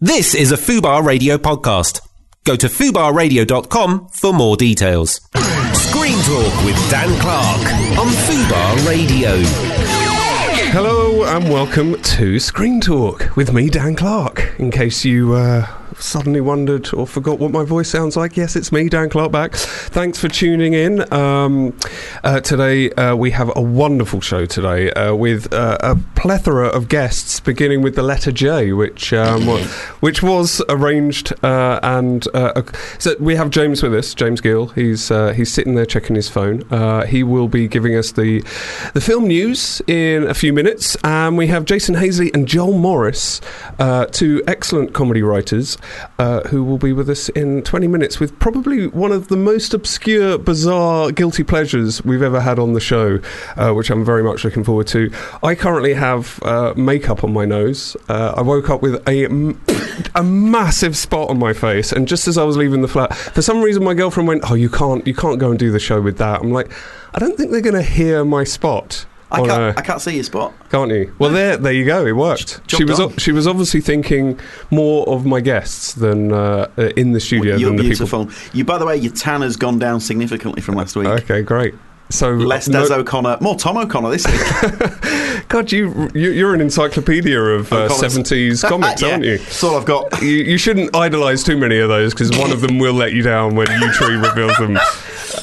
This is a Fubar Radio podcast. Go to fubarradio.com for more details. Screen Talk with Dan Clark on Fubar Radio. Hello and welcome to Screen Talk with me, Dan Clark. In case you uh, suddenly wondered or forgot what my voice sounds like, yes, it's me, Dan Clark, back. Thanks for tuning in. Um, uh, today uh, we have a wonderful show today uh, with uh, a plethora of guests, beginning with the letter J, which um, wa- which was arranged. Uh, and uh, so we have James with us, James Gill. He's uh, he's sitting there checking his phone. Uh, he will be giving us the the film news in a few minutes, and we have Jason Hazeley and Joel Morris, uh, two excellent comedy writers, uh, who will be with us in 20 minutes with probably one of the most obscure, bizarre, guilty pleasures we've ever had on the show, uh, which I'm very much looking forward to. I currently have uh, makeup on my nose. Uh, I woke up with a massive spot on my face, and just as I was leaving the flat, for some reason my girlfriend went, "Oh, you can't, you can't go and do the show with that." I'm like, I don't think they're going to hear my spot. I can't, a- I can't see your spot. can't you? Well, there, there you go. It worked. She was, o- she was obviously thinking more of my guests than uh, uh, in the studio You're than the people. beautiful. You, by the way, your tan has gone down significantly from last week. Okay, great. So Less no- Des O'Connor, more Tom O'Connor this week. God, you, you you're an encyclopedia of uh, 70s comics, Yeah, aren't you? That's all I've got. You, you shouldn't idolise too many of those because one of them will let you down when Yewtree reveals them.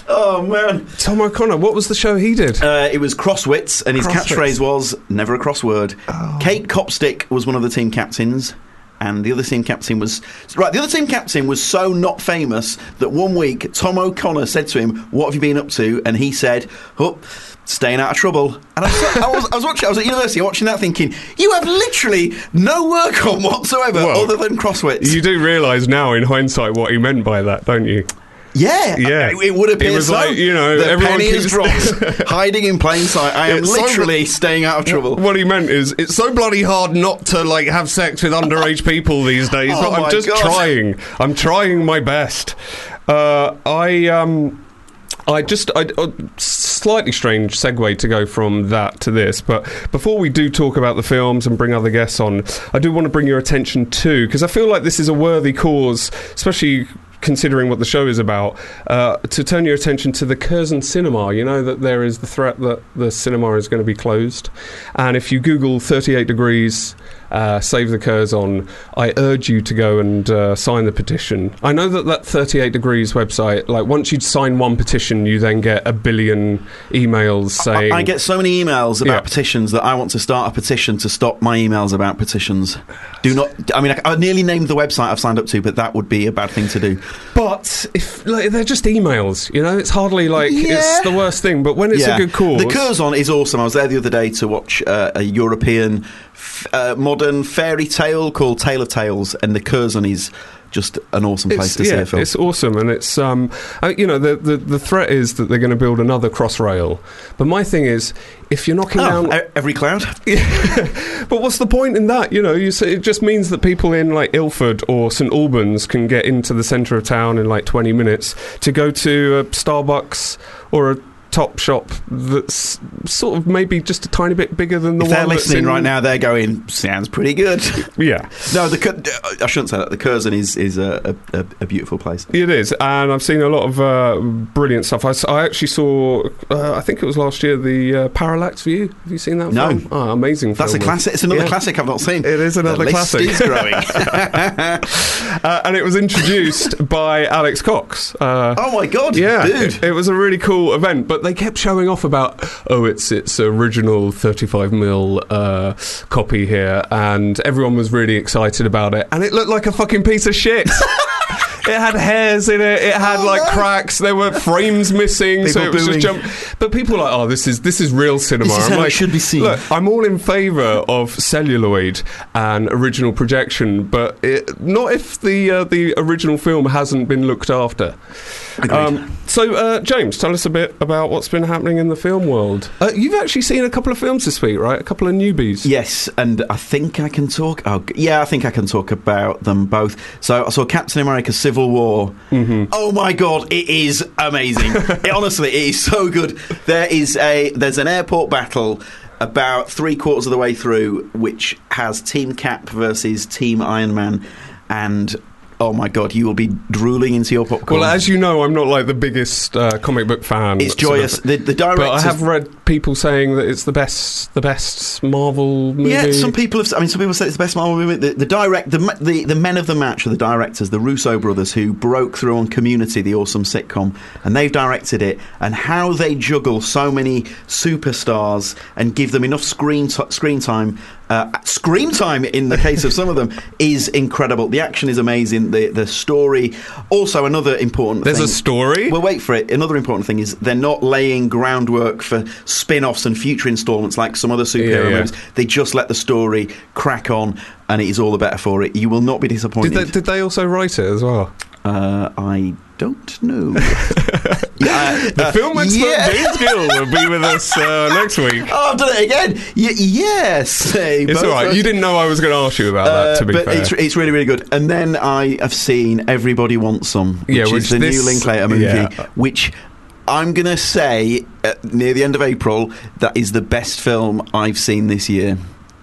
Oh man. Tom O'Connor, what was the show he did? Uh, it was crosswits, and his Crosswits. Oh. catchphrase was "Never a crossword." Kate Copstick was one of the team captains, and the other team captain was right. The other team captain was so not famous that one week Tom O'Connor said to him, "What have you been up to?" And he said, "Oh." Staying out of trouble, and I was, I was, I was watching. I was at university watching that, thinking, "You have literally no work on whatsoever Well, other than crosswits." You do realise now, in hindsight, what he meant by that, don't you? Yeah, Yeah. It, it would appear It was so. like, you know, the everyone penny is dropped, hiding in plain sight. I am It's so- literally staying out of trouble. What he meant is, it's so bloody hard not to like have sex with underage people these days. Oh but I'm just God. trying. I'm trying my best. Uh, I um. I just I, uh, slightly strange segue to go from that to this, but before we do talk about the films and bring other guests on, I do want to bring your attention to because I feel like this is a worthy cause, especially considering what the show is about, uh, to turn your attention to the Curzon Cinema. You know that there is the threat that the cinema is going to be closed, and if you Google 38 degrees. Uh, save the Curzon. I urge you to go and uh, sign the petition. I know that that 38 Degrees website, like once you'd sign one petition, you then get a billion emails I, saying. I get so many emails about Yeah. petitions that I want to start a petition to stop my emails about petitions. Do not. I mean, I, I nearly named the website I've signed up to, but that would be a bad thing to do. But if like, they're just emails, you know, it's hardly like Yeah. it's the worst thing. But when it's yeah. a good cause, The Curzon is awesome. I was there the other day to watch uh, a European f- uh, modern fairy tale called Tale of Tales, and the Curzon is just an awesome place it's, to see a film. it's awesome, and it's um, uh, you know, the, the the threat is that they're going to build another crossrail. But my thing is, if you're knocking Oh, down every cloud. But what's the point in that? You know, you say, it just means that people in like Ilford or St Albans can get into the centre of town in like 20 minutes to go to a Starbucks or a top shop that's sort of maybe just a tiny bit bigger than the If one they're that's listening in- right now, they're going, sounds pretty good. Yeah, no, the I shouldn't say that. The Curzon is, is a, a, a- beautiful place. it is, and I've seen a lot of uh, brilliant stuff. I actually saw, uh, I think it was last year, the uh, Parallax View. Have you seen that? No. film? Oh, amazing! That's a classic. It's another Yeah. classic I've not seen. It is another the list classic. is growing. Uh, and it was introduced by Alex Cox. Uh, oh my god, Yeah, dude. It, it was a really cool event, but they kept showing off about oh, it's its original 35 mil uh, copy here, and everyone was really excited about it, and it looked like a fucking piece of shit. It had hairs in it. It had Oh, like no. cracks. There were frames missing, so it was booing. just jump. But people were like, "Oh, this is this is real cinema." This is I'm how it should be seen. Look, I'm all in favour of celluloid and original projection, but it, not if the uh, the original film hasn't been looked after. Um, so, uh, James, tell us a bit about what's been happening in the film world. Uh, you've actually seen a couple of films this week, right? A couple of newbies. Yes, and I think I can talk. Oh, yeah, I think I can talk about them both. So I saw Captain America: Civil War. Mm-hmm. Oh my god, it is amazing! it, honestly, it is so good. There is a there's an airport battle about three quarters of the way through, which has Team Cap versus Team Iron Man, and oh my god, you will be drooling into your popcorn. Well, as you know, I'm not like the biggest uh, comic book fan. it's sort of- joyous. The, the But I have read people saying that it's the best, the best Marvel movie. Yeah, some people have. I mean, some people say it's the best Marvel movie. The, the direct, the, the the men of the match are the directors, the Russo brothers, who broke through on Community, the awesome sitcom, and they've directed it. And how they juggle so many superstars and give them enough screen t- screen time. Uh, screen time in the case of some of them is incredible. The action is amazing. The the story. Also, another important. There's thing, a story. well, wait for it. Another important thing is they're not laying groundwork for spin offs and future installments like some other superhero Yeah, yeah. movies. They just let the story crack on, and it is all the better for it. You will not be did disappointed. they, did they also write it as well? uh, I don't know. yeah, The uh, film expert yeah. James Gill will be with us uh, next week. Oh, I've done it again. Y- yes. Hey, It's all right. of- You didn't know I was going to ask you about Uh, that. To be but fair, it's, it's really really good. And then I have seen Everybody Wants Some, which, Yeah, is which the this- new Linklater movie, which. I'm gonna say uh, Uh, near the end of April that is the best film I've seen this year.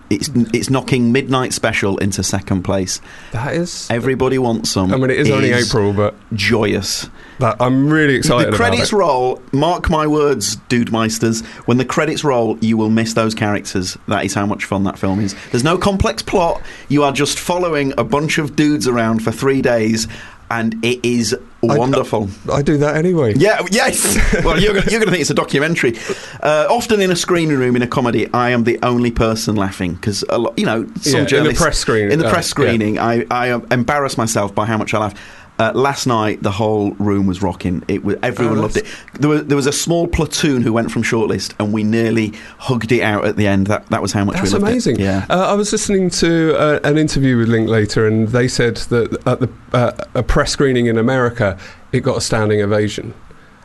It's it's knocking Midnight Special into second place. that is. Everybody wants some. I mean, it is only April, but Joyous. that, I'm really excited the credits roll. Mark my words, dude meisters. When the credits roll, you will miss those characters. That is how much fun that film is. There's no complex plot. You are just following a bunch of dudes around for three days, and it is I- wonderful. I do that anyway. Yeah, yes. Well, you're going to think it's a documentary. Uh, often in a screening room in a comedy, I am the only person laughing because a lot, you know, some Yeah, in the press screen- in the uh, press yeah. screening, I, I uh, embarrass myself by how much I laugh. Uh, last night, the whole room was rocking. It was everyone Oh, loved it. There was, there was a small platoon who went from shortlist, and we nearly hugged it out at the end. That that was how much That's we loved amazing. it. Yeah. Uh, I was listening to uh, an interview with Linklater, and they said that at the uh, a press screening in America, it got a standing ovation.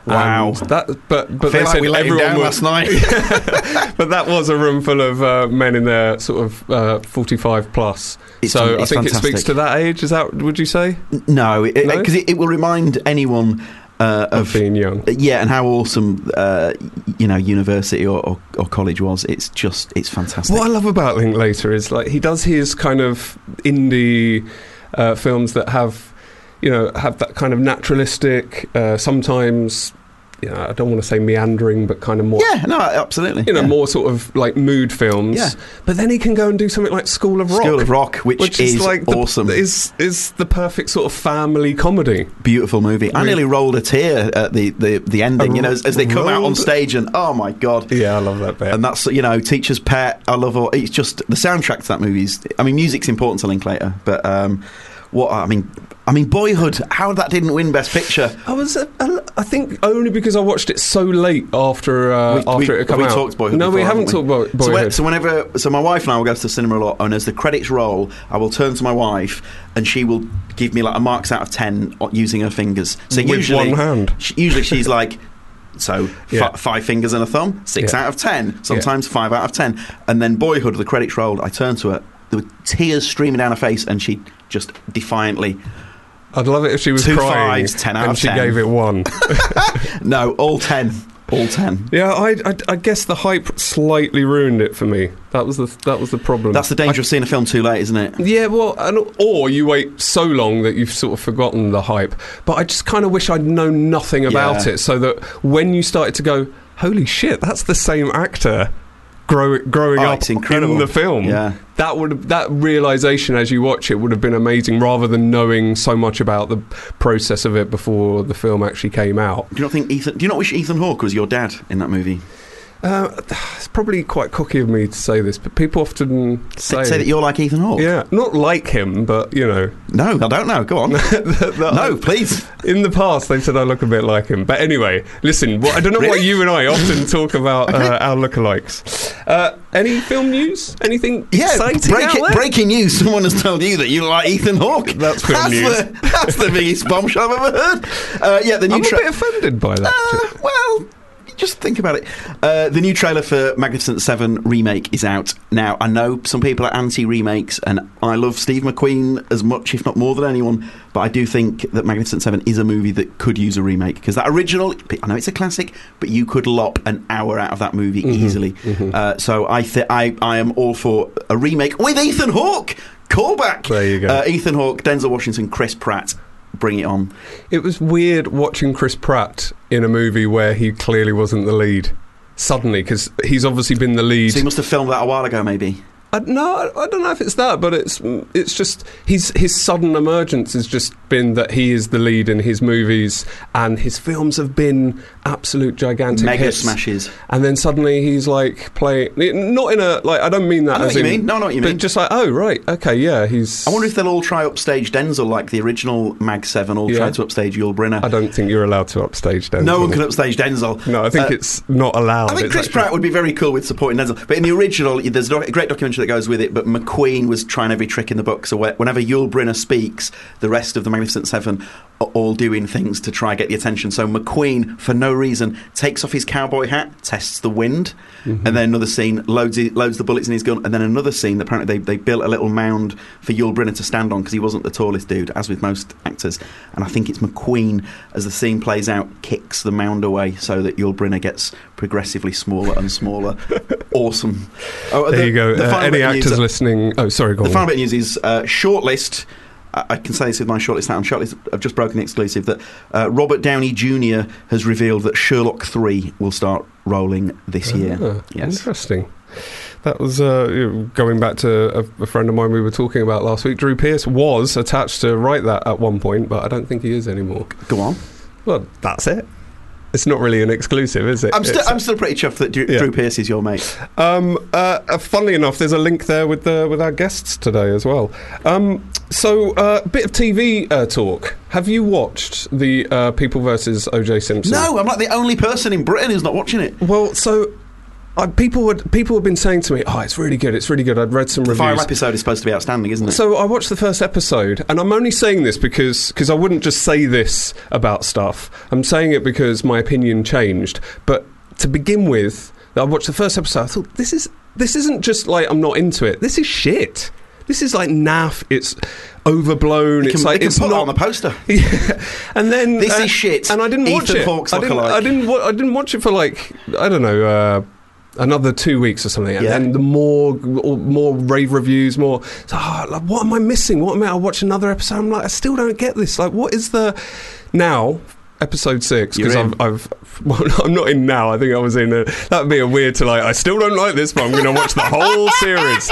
Wow. And that, but but they like said we let him everyone down was, last night. but that was a room full of uh, men in their sort of uh, forty-five plus. It's so fan- I it's think it speaks to that age. Is that would you say no, because No? it, it, it will remind anyone uh, of of being young? Yeah, and how awesome, uh, you know, university or, or, or college was. It's just, it's fantastic. What I love about Linklater is like he does his kind of indie uh, films that have, you know, have that kind of naturalistic, uh, sometimes, you know, I don't want to say meandering, but kind of more. Yeah, no, absolutely. You know, yeah. more sort of like mood films. Yeah. But then he can go and do something like School of Rock. School of Rock, which, which is, is, like the, awesome. is is the perfect sort of family comedy. Beautiful movie. I Really- nearly rolled a tear at the, the, the ending, A you know, as, as they come out on stage and, oh my God. Yeah, I love that bit. And that's, you know, Teacher's Pet. I love all, it's just, the soundtrack to that movie is, I mean, music's important to Linklater, but um, what, I mean, I mean, Boyhood, how that didn't win Best Picture. I was, uh, I think, only because I watched it so late after uh, We- after we- it had come we out. talked Boyhood No, we haven't haven't talked about So, Boyhood. so whenever, so my wife and I will go to the cinema a lot, and as the credits roll, I will turn to my wife, and she will give me like a marks out of ten using her fingers. So With usually, one hand. sh- usually she's like. So Yeah. fi- five fingers and a thumb, six Yeah. out of ten. Sometimes five out of ten. And then Boyhood, the credits rolled. I turned to her. There were tears streaming down her face, and she just defiantly, I'd love it if she was Two crying fives, 10 out and of she 10. gave it one. no, all ten, all ten. yeah, I, I, I guess the hype slightly ruined it for me. That was the that was the problem. That's the danger of seeing a film too late, isn't it? yeah, well, and, or you wait so long that you've sort of forgotten the hype. But I just kind of wish I'd known nothing about Yeah. it, so that when you started to go, holy shit, that's the same actor. Grow, growing Oh, up in the film, Yeah. that would that realization as you watch it would have been amazing, rather than knowing so much about the process of it before the film actually came out. Do you not think Ethan? Do you not wish Ethan Hawke was your dad in that movie? Uh, it's probably quite cocky of me to say this, but people often say, Say, that you're like Ethan Hawke. yeah, not like him, but you know, No, I don't know. Go on. that no, please. In the past, they've said I look a bit like him. But anyway, listen, what, I don't know why you and I often talk about uh, our lookalikes. Uh, any film news? Anything Yeah, exciting break out it, there? breaking news. Someone has told you that you like Ethan Hawke. That's film that's news. The, that's the biggest bombshell I've ever heard. Uh, yeah, the new I'm tra- a bit offended by that. Uh, well, just think about it. Uh, the new trailer for Magnificent Seven remake is out now. I know some people are anti remakes, and I love Steve McQueen as much, if not more than anyone. But I do think that Magnificent Seven is a movie that could use a remake because that original, I know it's a classic, but you could lop an hour out of that movie easily. Uh, so I, th- I, I am all for a remake with Ethan Hawke. Callback. There you go. Uh, Ethan Hawke, Denzel Washington, Chris Pratt. Bring it on. It was weird watching Chris Pratt in a movie where he clearly wasn't the lead. Suddenly, because he's obviously been the lead. So he must have filmed that a while ago, maybe. I, no, I- don't know if it's that, but it's it's just his his sudden emergence has just been that he is the lead in his movies, and his films have been absolute gigantic Mega hits. smashes. And then suddenly he's like playing, not in a like I don't mean that I know as what you in, mean. No, not you but mean. just like oh right, okay, yeah, he's. I wonder if they'll all try upstage Denzel like the original Mag 7 all Yeah. tried to upstage Yul Brynner. I don't think you're allowed to upstage Denzel. no one can upstage Denzel. No, I think Uh, it's not allowed. I think It's Chris actually- Pratt would be very cool with supporting Denzel. But in the original, there's a great documentary that goes with it. But McQueen was trying every trick in the book. So whenever Yul Brynner speaks, the rest of the Magnificent Seven are all doing things to try and get the attention. So McQueen, for no reason, takes off his cowboy hat, tests the wind, Mm-hmm. and then another scene loads loads the bullets in his gun, and then another scene. That apparently they, they built a little mound for Yul Brynner to stand on because he wasn't the tallest dude, as with most actors. And I think it's McQueen as the scene plays out kicks the mound away so that Yul Brynner gets progressively smaller and smaller. awesome. Oh, There the- you go. the Uh, final any of news- actors listening? Oh, sorry, go the on. final bit of news is uh, shortlist. I I can say this with my shortlist hat on. Shortlist, I've just broken the exclusive that uh, Robert Downey Jr. has revealed that Sherlock 3 will start rolling this year. Ah, Yes. Interesting. That was uh, going back to a, a friend of mine we were talking about last week. Drew Pearce was attached to write that at one point, but I don't think he is anymore. Go on. Well, that's it. It's not really an exclusive, is it? I'm still, I'm still pretty chuffed that Drew, Yeah. Drew Pearce is your mate. Um, uh, uh, funnily enough, there's a link there with the with our guests today as well. Um, so, a uh, bit of TV uh, talk. Have you watched the uh, People versus O.J. Simpson? No, I'm like the only person in Britain who's not watching it. Well, so. I, people would people have been saying to me, "Oh, it's really good. It's really good." I'd read some reviews. The reviews. episode is supposed to be outstanding, isn't it? So I watched the first episode, and I'm only saying this because because I wouldn't just say this about stuff. I'm saying it because my opinion changed. But to begin with, I watched the first episode. I thought this is this isn't just like I'm not into it. This is shit. This is like naff. It's overblown. They it's can, like can it's put not on the poster. Yeah. And then This uh, is shit. And I didn't watch Ethan it. Hawke's I didn't. I didn't. I didn't watch it for like I don't know. Uh, Another two weeks or something, and Yeah. then the more more rave reviews, more. So, oh, ah, like, what am I missing? What am I? I watch another episode. I'm like, I still don't get this. Like, what is the now? Episode six because I've, I've well, I'm not in now. I think I was in. A, that would be a weird to like. I still don't like this, but I'm going to watch the whole series.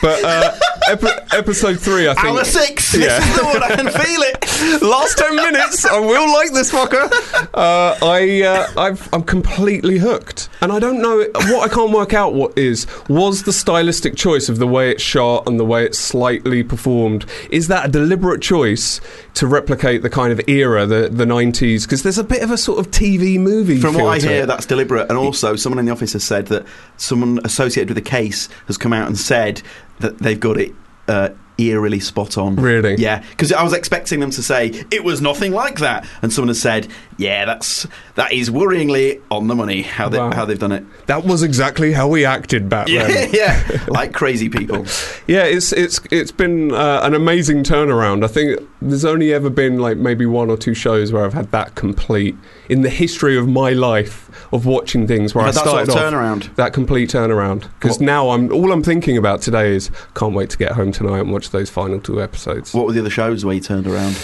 But uh, epi- episode three, I think. Hour six. Yeah. This is the one. I can feel it. Last ten minutes, I will like this fucker. Uh, I, uh, I've, I'm completely hooked, and I don't know what I can't work out. What is was the stylistic choice of the way it's shot and the way it's slightly performed? Is that a deliberate choice to replicate the kind of era, the the 90s? Because there's a bit of a sort of TV movie. From what I hear, it. that's deliberate. And also, someone in the office has said that someone associated with the case has come out and said that they've got it uh, eerily spot on. Really? Yeah. Because I was expecting them to say it was nothing like that, and someone has said, "Yeah, that's that is worryingly on the money how they Wow. how they've done it." that was exactly how we acted back Yeah, then. yeah, like crazy people. Yeah, it's it's it's been uh, an amazing turnaround. I think there's only ever been like maybe one or two shows where I've had that complete in the history of my life of watching things where You've I had that sort started of off turnaround. that complete turnaround. Because now I'm all I'm thinking about today is can't wait to get home tonight and watch those final two episodes. What were the other shows where you turned around?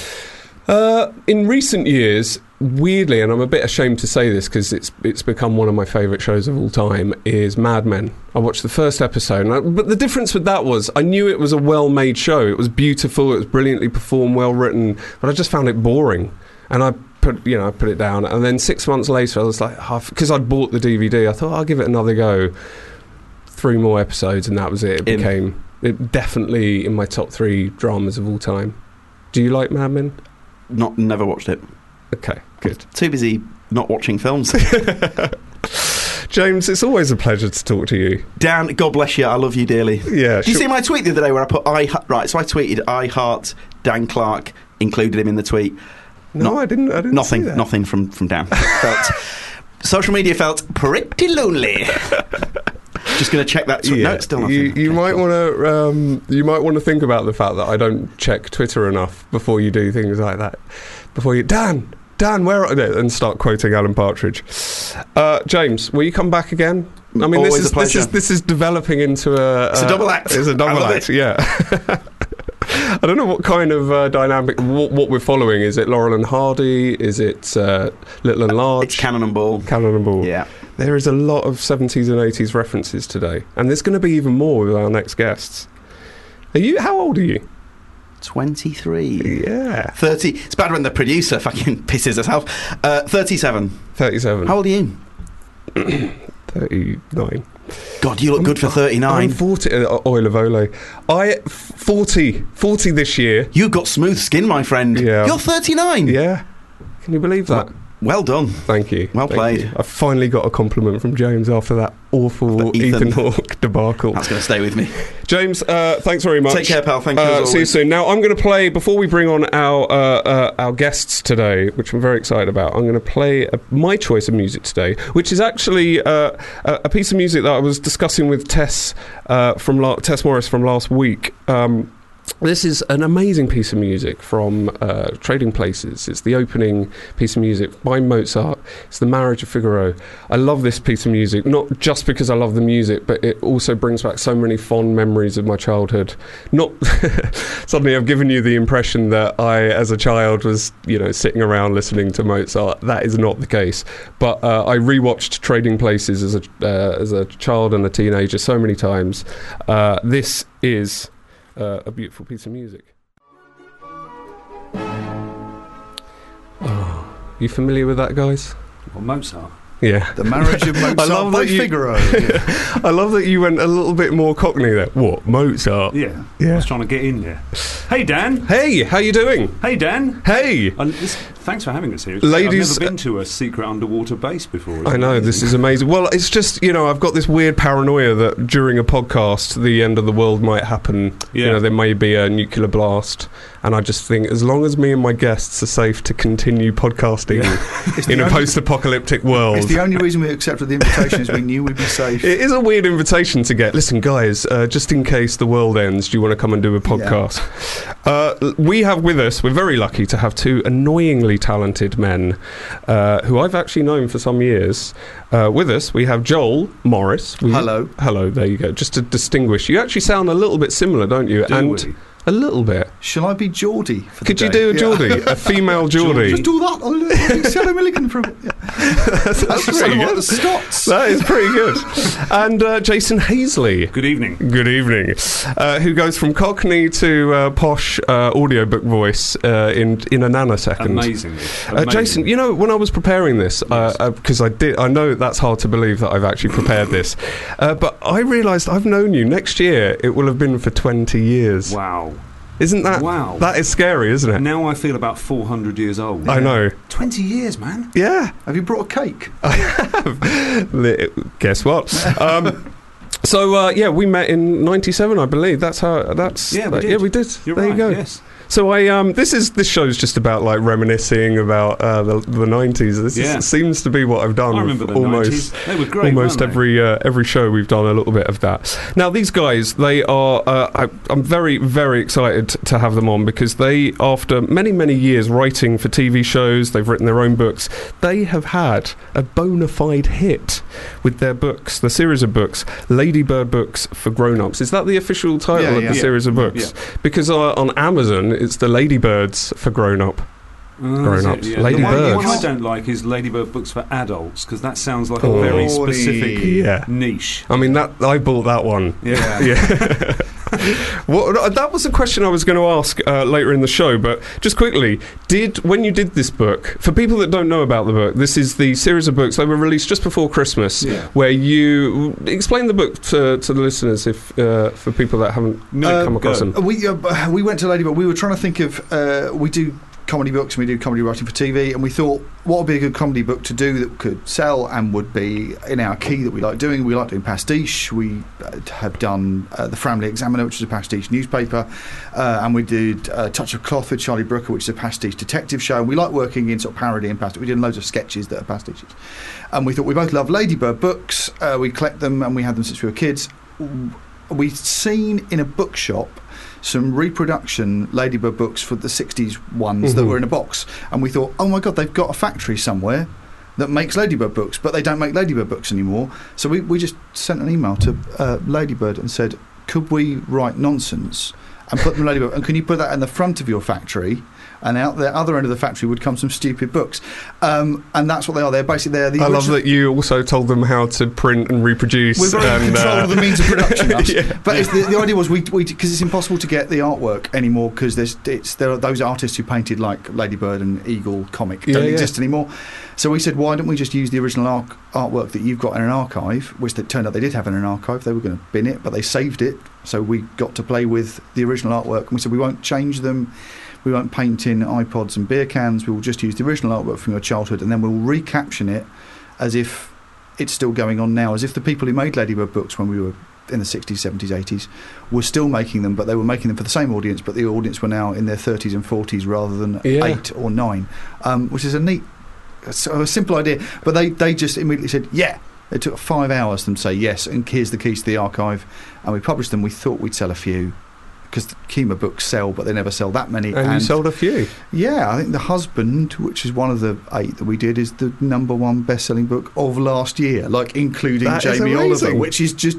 Uh, in recent years, weirdly, and I'm a bit ashamed to say this because it's it's become one of my favourite shows of all time, is Mad Men. I watched the first episode, and I, but the difference with that was I knew it was a well-made show. It was beautiful, it was brilliantly performed, well written, but I just found it boring, and I. Put, you know, I put it down, and then six months later, I was like, ah, because I'd bought the DVD, I thought oh, I'll give it another go. Three more episodes, and that was it. It In. became it definitely in my top three dramas of all time. Do you like Mad Men? Not never watched it. Okay, good. Too busy not watching films. James, it's always a pleasure to talk to you. Dan, God bless you. I love you dearly. Yeah, Did you sure. see my tweet the other day where I put I right? So I tweeted I heart Dan Clark, included him in the tweet. no, not- I didn't. I didn't. Nothing, nothing from from Dan. Felt social media felt pretty lonely. Just going to check that. Tw- Yeah, No, it's still nothing. you, you Okay, might want to. Um, you might want to think about the fact that I don't check Twitter enough before you do things like that. Before you, Dan, Dan, where are they? And start quoting Alan Partridge. Uh, James, will you come back again? I mean, Always this is this is this is developing into a. It's a double act. It's a double act. it. Yeah. I don't know what kind of uh, dynamic what, what we're following. Is it Laurel and Hardy? Is it uh, Little and Large? It's Cannon and Ball. Cannon and Ball. Yeah. There is a lot of 70s and 80s references today, and there's going to be even more with our next guests. Are you? How old are you? 23. Yeah, 30. It's bad when the producer fucking pisses herself. Uh, 37. 37. How old are you? 39. God, you look good for I'm 39. 40. Uh, oil of Ole. I 40. 40 this year. You've got smooth skin, my friend. Yeah. You're 39. Yeah. Can you believe that? Well done. Thank you. Well Thank played. you. I finally got a compliment from James after that awful Ethan. Ethan Hawke debacle. That's going to stay with me. James, uh, thanks very much. Take care, pal. Thank you. Uh, see you soon. Now I'm going to play before we bring on our uh, uh, our guests today, which I'm very excited about. I'm going to play a, my choice of music today, which is actually uh, a, a piece of music that I was discussing with Tess uh, from la- Tess Morris from last week. Um, this is an amazing piece of music from uh, Trading Places. It's the opening piece of music by Mozart. It's the Marriage of Figaro. I love this piece of music, not just because I love the music, but it also brings back so many fond memories of my childhood. Not suddenly I've given you the impression that I, as a child, was you know sitting around listening to Mozart. That is not the case. But uh, I rewatched Trading Places as a uh, as a child and a teenager so many times. Uh, this is uh, a beautiful piece of music. Oh, you familiar with that, guys? Well, Mozart. Yeah. The marriage of Mozart I love by that you- Figaro. I love that you went a little bit more Cockney there. What Mozart? Yeah. Yeah. I was trying to get in there. Hey, Dan. Hey, how you doing? Hey, Dan. Hey. And this, thanks for having us here. Ladies- I've never been to a secret underwater base before. I know this is amazing. Well, it's just you know I've got this weird paranoia that during a podcast the end of the world might happen. You know there may be a nuclear blast, and I just think as long as me and my guests are safe to continue podcasting It's in a only- post-apocalyptic world. It's the only reason we accepted the invitation is we knew we'd be safe. It is a weird invitation to get. Listen, guys, uh, just in case the world ends, do you want to come and do a podcast? Uh, we have with us, we're very lucky to have two annoyingly talented men uh, who I've actually known for some years. Uh, with us, we have Joel Morris. We- Hello. Hello, there you go. Just to distinguish, you actually sound a little bit similar, don't you? Do and we? A little bit. Shall I be Geordie for the Could you day? do a Yeah. Geordie? A female Geordie? Just do that. I'll uh, Sarah Millican from. Yeah. That's That's pretty sort like good. the Scots. That is pretty good. and uh, Jason Hazeley. Good evening. Good evening. Uh, who goes from Cockney to uh, posh uh, audiobook voice uh, in in a nanosecond. Amazingly. Uh, Jason, you know, when I was preparing this, because I did, I know that's hard to believe that I've actually prepared this, uh, but I realised I've known you. Next year, it will have been for twenty years. Wow. Isn't that? Wow. That is scary, isn't it? Now I feel about 400 years old. I know. 20 years, man. Yeah. Have you brought a cake? I have. Guess what? Um, so uh, yeah, we met in '97, I believe. That's how. That's Yeah, we did. Yeah, we did. You're there right. you go. Yes. So I um this is this show's just about like reminiscing about uh, the the nineties. This Yeah. is, seems to be what I've done. I remember the almost 90s. They were great. almost every uh, every show we've done a little bit of that. Now these guys, they are. Uh, I, I'm very very excited to have them on because they, after many many years writing for TV shows, they've written their own books. They have had a bona fide hit with their books, the series of books, Ladybird Books for Grown Ups. Is that the official title Yeah, of the Yeah. series of books? Because uh, on Amazon, it's the Ladybirds for Grown Up. Oh, Grown is it? ups. Yeah. Lady the one, the one I don't like is Ladybird books for adults because that sounds like Oh. a very specific Yeah. niche. I mean, that I bought that one. Yeah. Yeah. well, that was a question I was going to ask uh, later in the show, but just quickly, did when you did this book, for people that don't know about the book, this is the series of books they were released just before Christmas, Yeah. where you explain the book to, to the listeners if uh, for people that haven't No, come across them. We uh, we went to Ladybird. We were trying to think of. Uh, we do comedy books and we do comedy writing for TV, and we thought what would be a good comedy book to do that could sell and would be in our key that we like doing. We like doing pastiche. We uh, have done uh, the Framley Examiner, which is a pastiche newspaper, uh, and we did uh, Touch of Cloth with Charlie Brooker, which is a pastiche detective show. And We like working in sort of parody and pastiche. We did loads of sketches that are pastiches, and we thought we both love Ladybird books. Uh, we collect them and we had them since we were kids. We'd seen in a bookshop some reproduction Ladybird books for the 60s ones that Mhm. were in a box. And we thought, oh my God, they've got a factory somewhere that makes Ladybird books, but they don't make Ladybird books anymore. So we, we just sent an email to uh, Ladybird and said, could we write nonsense and put them in Ladybird. And can you put that in the front of your factory? And out the other end of the factory would come some stupid books, um, and that's what they are. They're basically they're the I love that you also told them how to print and reproduce. very in and, control uh, of the means of production. Yeah. But it's the, the idea was we because it's impossible to get the artwork anymore because there's it's there are those artists who painted like Ladybird and Eagle comic don't yeah. exist anymore. So we said, why don't we just use the original arc, artwork that you've got in an archive, which it turned out they did have in an archive. They were going to bin it, but they saved it. So we got to play with the original artwork, and we said we won't change them. We won't paint in iPods and beer cans. We will just use the original artwork from your childhood, and then we'll recaption it as if it's still going on now, as if the people who made Ladybird books when we were in the 60s, 70s, 80s were still making them, but they were making them for the same audience, but the audience were now in their 30s and 40s rather than Yeah. eight or nine, um, which is a neat, so a simple idea. But they, they just immediately said, yeah. It took five hours to say yes, and here's the keys to the archive. And we published them. We thought we'd sell a few because the Kima books sell, but they never sell that many. and you sold a few. Yeah, I think The Husband, which is one of the eight that we did, is the number one best-selling book of last year, like including That Jamie Oliver, which is just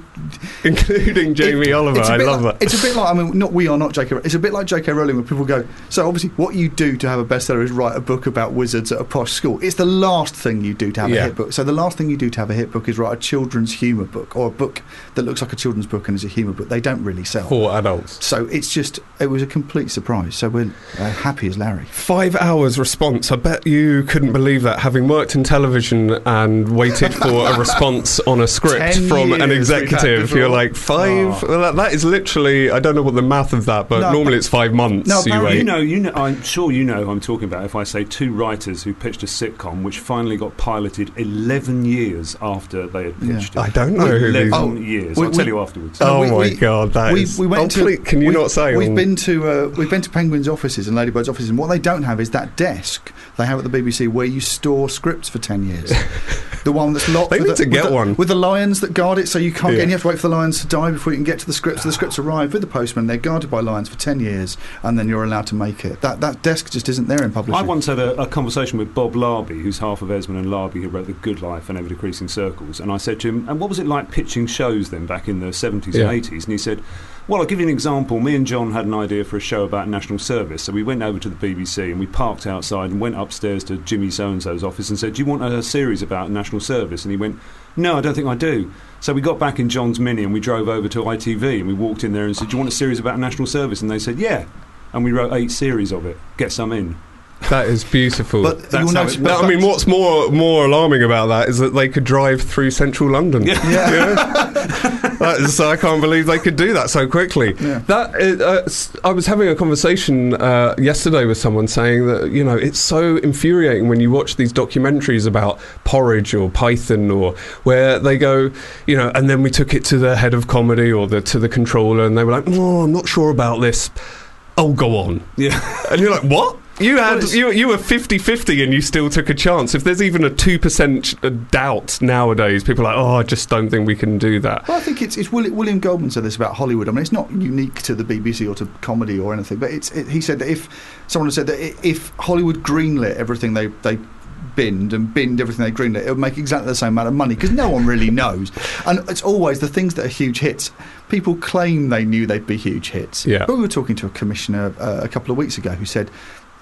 including Jamie it- Oliver. it's a I bit love like, that. It's a bit like I mean, not we are not J.K. It's a bit like J.K. Rowling, where people go. So obviously, what you do to have a bestseller is write a book about wizards at a posh school. It's the last thing you do to have Yeah. a hit book. So the last thing you do to have a hit book is write a children's humour book or a book that looks like a children's book and is a humour book. They don't really sell. For adults. So it's just it was a complete surprise. So we're uh, happy as Larry. Five hours response. I bet you couldn't believe that, having worked in television and waited for a response on a script Ten from an years we've had executive. You're like five. Oh. Well, that, that is literally. I don't know what the math of that, but No, normally it's five months. No, you wait. You know, you know. I'm sure you know who I'm talking about. If I say two writers who pitched a sitcom, which finally got piloted 11 years after they had pitched I it. I don't know who 11 these. Oh, years. we- I'll tell we- you afterwards. Oh we- my god, that we, is- we went oh, to. can you not say? We've been to uh, we've been to Penguin's offices and Ladybird's offices, and what they don't have is that desk they have at the BBC where you store scripts for ten years. the one that's locked. They with need the, to with get the- one. with the lions that guard it, so you can't Yeah. get. And you have to wait for the lions to die before you can get to the scripts. So the scripts arrive with the postman. They're guarded by lions for ten years, and then you're allowed to make it. That that desk just isn't there in publishing. I once had a, a conversation with Bob Larbey, who's half of Esmonde and Larbey, who wrote The Good Life and Ever Decreasing Circles. And I said to him, And what was it like pitching shows then back in the 70s Yeah. and 80s? And he said, Well, I'll give you an example. Me and John had an idea for a show about national service. So we went over to the BBC and we parked outside and went upstairs to Jimmy So and so's office and said, Do you want a series about national service? And he went, No, I don't think I do. So we got back in John's Mini and we drove over to ITV and we walked in there and said, Do you want a series about national service? And they said, Yeah. And we wrote eight series of it. Get some in. That is beautiful. But That's you'll how notice. it No, I mean, what's more more alarming about that is that they could drive through central London. Yeah. yeah. That is, I can't believe they could do that so quickly. Yeah. That uh, uh, s- I was having a conversation uh, yesterday with someone saying that you know it's so infuriating when you watch these documentaries about porridge or Python or where they go, you know, and then we took it to the head of comedy or the to the controller and they were like, "Oh, I'm not sure about this." Oh, go on. Yeah. And you're like, "What?" You had it's- you you were 50-50 and you still took a chance. If there's even a two percent doubt nowadays, people are like, "Oh, I just don't think we can do that." Well, I think it's, it's Willi- William Goldman said this about Hollywood. I mean, it's not unique to the BBC or to comedy or anything, but it's it, he said that if someone said that if Hollywood greenlit everything they they binned and binned everything they greenlit, it would make exactly the same amount of money because no one really knows. And it's always the things that are huge hits. People claim they knew they'd be huge hits. Yeah. But we were talking to a commissioner uh, a couple of weeks ago who said.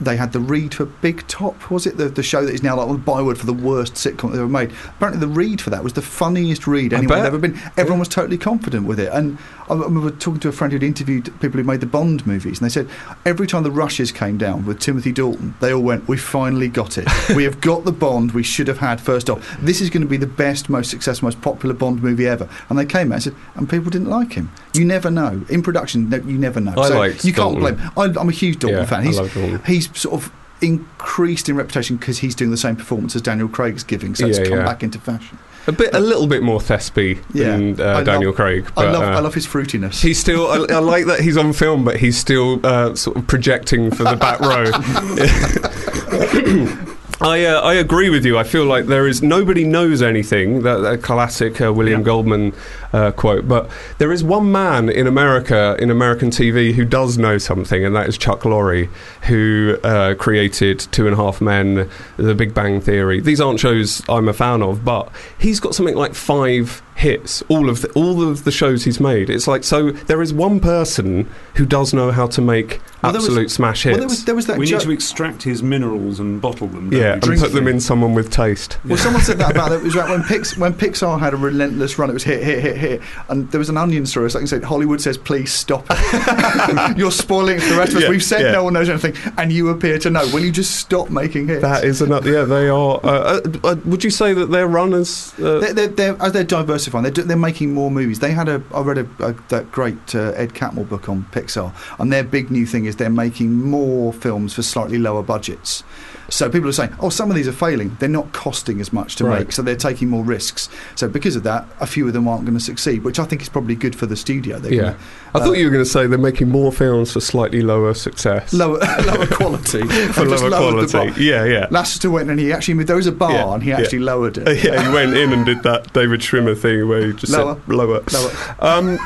They had the read for Big Top, was it the, the show that is now like on the byword for the worst sitcom they've ever made? Apparently, the read for that was the funniest read anyone had ever been. Everyone was totally confident with it. And I I remember talking to a friend who'd interviewed people who made the Bond movies, and they said every time the rushes came down with Timothy Dalton, they all went, "We finally got it. we have got the Bond we should have had first off. This is going to be the best, most successful, most popular Bond movie ever." And they came out and said, and people didn't like him. You never know in production. You never know. I so liked you can't blame. I, I'm a huge Dalton Yeah, fan. I He's love Dalton. he's sort of increased in reputation because he's doing the same performance as Daniel Craig's giving, so it's come yeah. back into fashion. A bit, a little bit more thespy Yeah. than I uh, Daniel love- Craig. I love, uh, I love his fruitiness. He's still. I, I like that he's on film, but he's still uh, sort of projecting for the back row. I uh, I agree with you. I feel like there is nobody knows anything. That, that classic uh, William Yeah. Goldman uh, quote. But there is one man in America in American TV who does know something, and that is Chuck Lorre, who uh, created Two and a Half Men, The Big Bang Theory. These aren't shows I'm a fan of, but he's got something like five hits all of the, all of the shows he's made. It's like so there is one person who does know how to make Well, there was- absolute smash hits. Well, there was there was that. we joke- need to extract his minerals and bottle them. yeah, and drink put them them. in someone with taste. Well, someone said that about it. It was about when, Pix, when Pixar had a relentless run. It was hit, hit, hit, hit, and there was an onion story. It's like you said, Hollywood says, "Please stop it. You're spoiling it for the rest of us. Yeah, We've said yeah. no one knows anything, and you appear to know. Will you just stop making hits?" That is another. Yeah, they are. Uh, uh, uh, would you say that their run is? Uh, They're, they're, they're, as they're diversifying, they're, they're making more movies. They had a, I read a, a that great uh, Ed Catmull book on Pixar, and their big new thing is they're making more films for slightly lower budgets. So people are saying, oh, some of these are failing. They're not costing as much to Right. make, so they're taking more risks. So because of that, a few of them aren't going to succeed, which I think is probably good for the studio. They're yeah, gonna, I thought uh, you were going to say they're making more films for slightly lower success. lower lower quality for lower quality. Yeah, yeah. Lasseter went and he actually moved. There was a bar Yeah, and he yeah. actually lowered it. Uh, yeah, he went in and did that David Schwimmer thing where he just Lower. said lower. Lower. Um,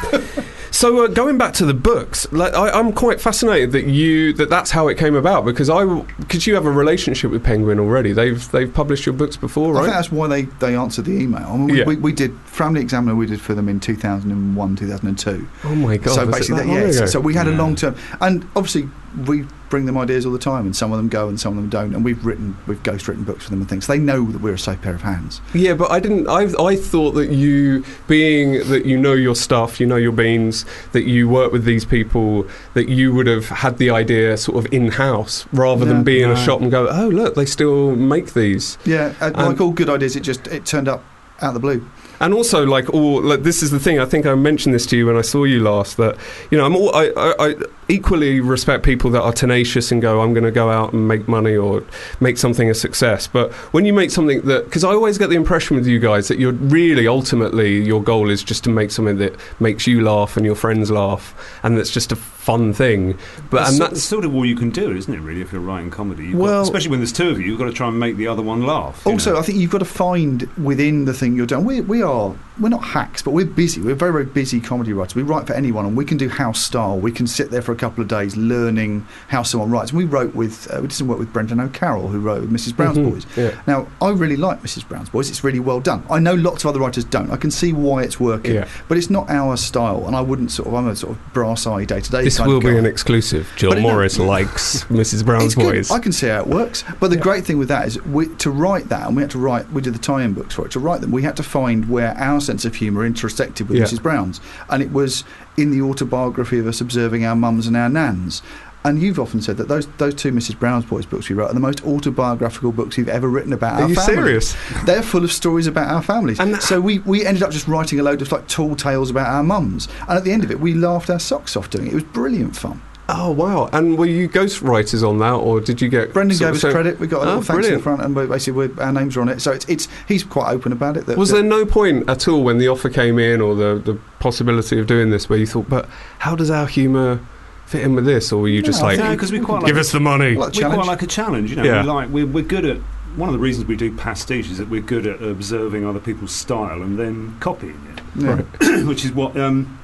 so uh, going back to the books, like, I, I'm quite fascinated that you that that's how it came about because I because you have a relationship with Penguin already. They've they've published your books before, right? I think that's why they, they answered the email. I mean, we, Yeah. we, we did Framley Examiner. We did for them in two thousand and one, two thousand and two. Oh my god! so basically, that yeah. So, so we had a long term, and obviously we bring them ideas all the time, and some of them go and some of them don't. And we've written, we've ghost written books for them and things. They know that we're a safe pair of hands. Yeah, but I didn't. I I thought that you, being that you know your stuff, you know your beans, that you work with these people, that you would have had the idea sort of in house rather No. than be in a shop and go, oh look, they still make these. Yeah, uh, Um, like all good ideas, it just it turned up out of the blue. And also, like, all like this is the thing. I think I mentioned this to you when I saw you last. That you know, I'm all, I, I, I equally respect people that are tenacious and go, I'm going to go out and make money or make something a success. But when you make something that, because I always get the impression with you guys that you're really ultimately your goal is just to make something that makes you laugh and your friends laugh, and that's just a fun thing. But that's, and that's sort of all you can do, isn't it? Really, if you're writing comedy, You've got- Well- especially when there's two of you, you've got to try and make the other one laugh. Also, know. I think you've got to find within the thing you're doing. We, we are we're not hacks, but we're busy. We're very very busy comedy writers. We write for anyone, and we can do house style. We can sit there for a couple of days learning how someone writes. And we wrote with uh, we did some work with Brendan O'Carroll, who wrote with Mrs Brown's Mhm, Boys. yeah. Now, I really like Mrs Brown's Boys. It's really well done. I know lots of other writers don't. I can see why it's working, Yeah. but it's not our style. And I wouldn't sort of. I'm a sort of brass eye day to day. this will be an exclusive. Joel But it- Morris likes Mrs. Brown's it's good. Boys. I can see how it works. But the great thing with that is we, to write that, and we had to write, we did the tie in books for it. To write them, we had to find where our sense of humour intersected with Yeah. Mrs. Brown's. And it was in the autobiography of us observing our mums and our nans. And you've often said that those those two Mrs. Brown's Boys books we wrote are the most autobiographical books you've ever written about our family. Are our you family. serious? They're full of stories about our families. And- so we, we ended up just writing a load of like tall tales about our mums. And at the end of it, we laughed our socks off doing it. It was brilliant fun. Oh wow! And were you ghostwriters on that, or did you get? Brendan gave us so- credit. We got a Oh, little thanks in the front, and we, basically we our names are on it. So it's, it's he's quite open about it. That, Was that- there no point at all when the offer came in, or the the possibility of doing this, where you thought, but how does our humour fit in with this, or were you just No, I like, no, because we quite give like, us the money? Like we challenge? quite like a challenge. You know, Yeah. we like we're, we're good at. One of the reasons we do pastiche is that we're good at observing other people's style and then copying it, Yeah. which is what. Um,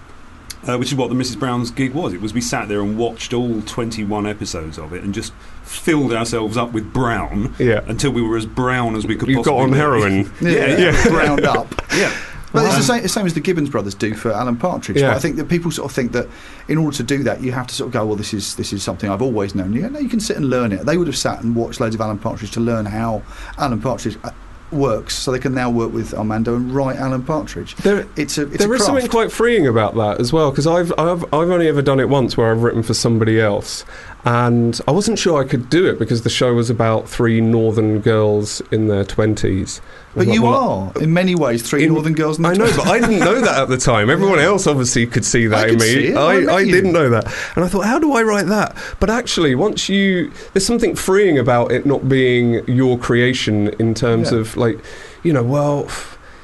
uh, which is what the Mrs. Brown's gig was. It was we sat there and watched all 21 episodes of it and just filled ourselves up with brown Yeah. until we were as brown as we could You got possibly on be. heroin. Yeah, Yeah, yeah, ground up. Yeah. But it's the same, the same as the Gibbons brothers do for Alan Partridge. Yeah. But I think that people sort of think that in order to do that, you have to sort of go, well, this is this is something I've always known. You, go, no, you can sit and learn it. They would have sat and watched loads of Alan Partridge to learn how Alan Partridge uh, works, so they can now work with Armando and write Alan Partridge. There, It's a it's there a is something quite freeing about that as well because I've, I've I've only ever done it once where I've written for somebody else and I wasn't sure I could do it because the show was about three northern girls in their twenties. But you are, in many ways, three In- northern girls. In the I know, 20s. but I didn't know that at the time. Everyone else obviously could see that I in me. I I, I didn't know that, and I thought, how do I write that? But actually, once you, there's something freeing about it not being your creation in terms Yeah. of like, you know, well,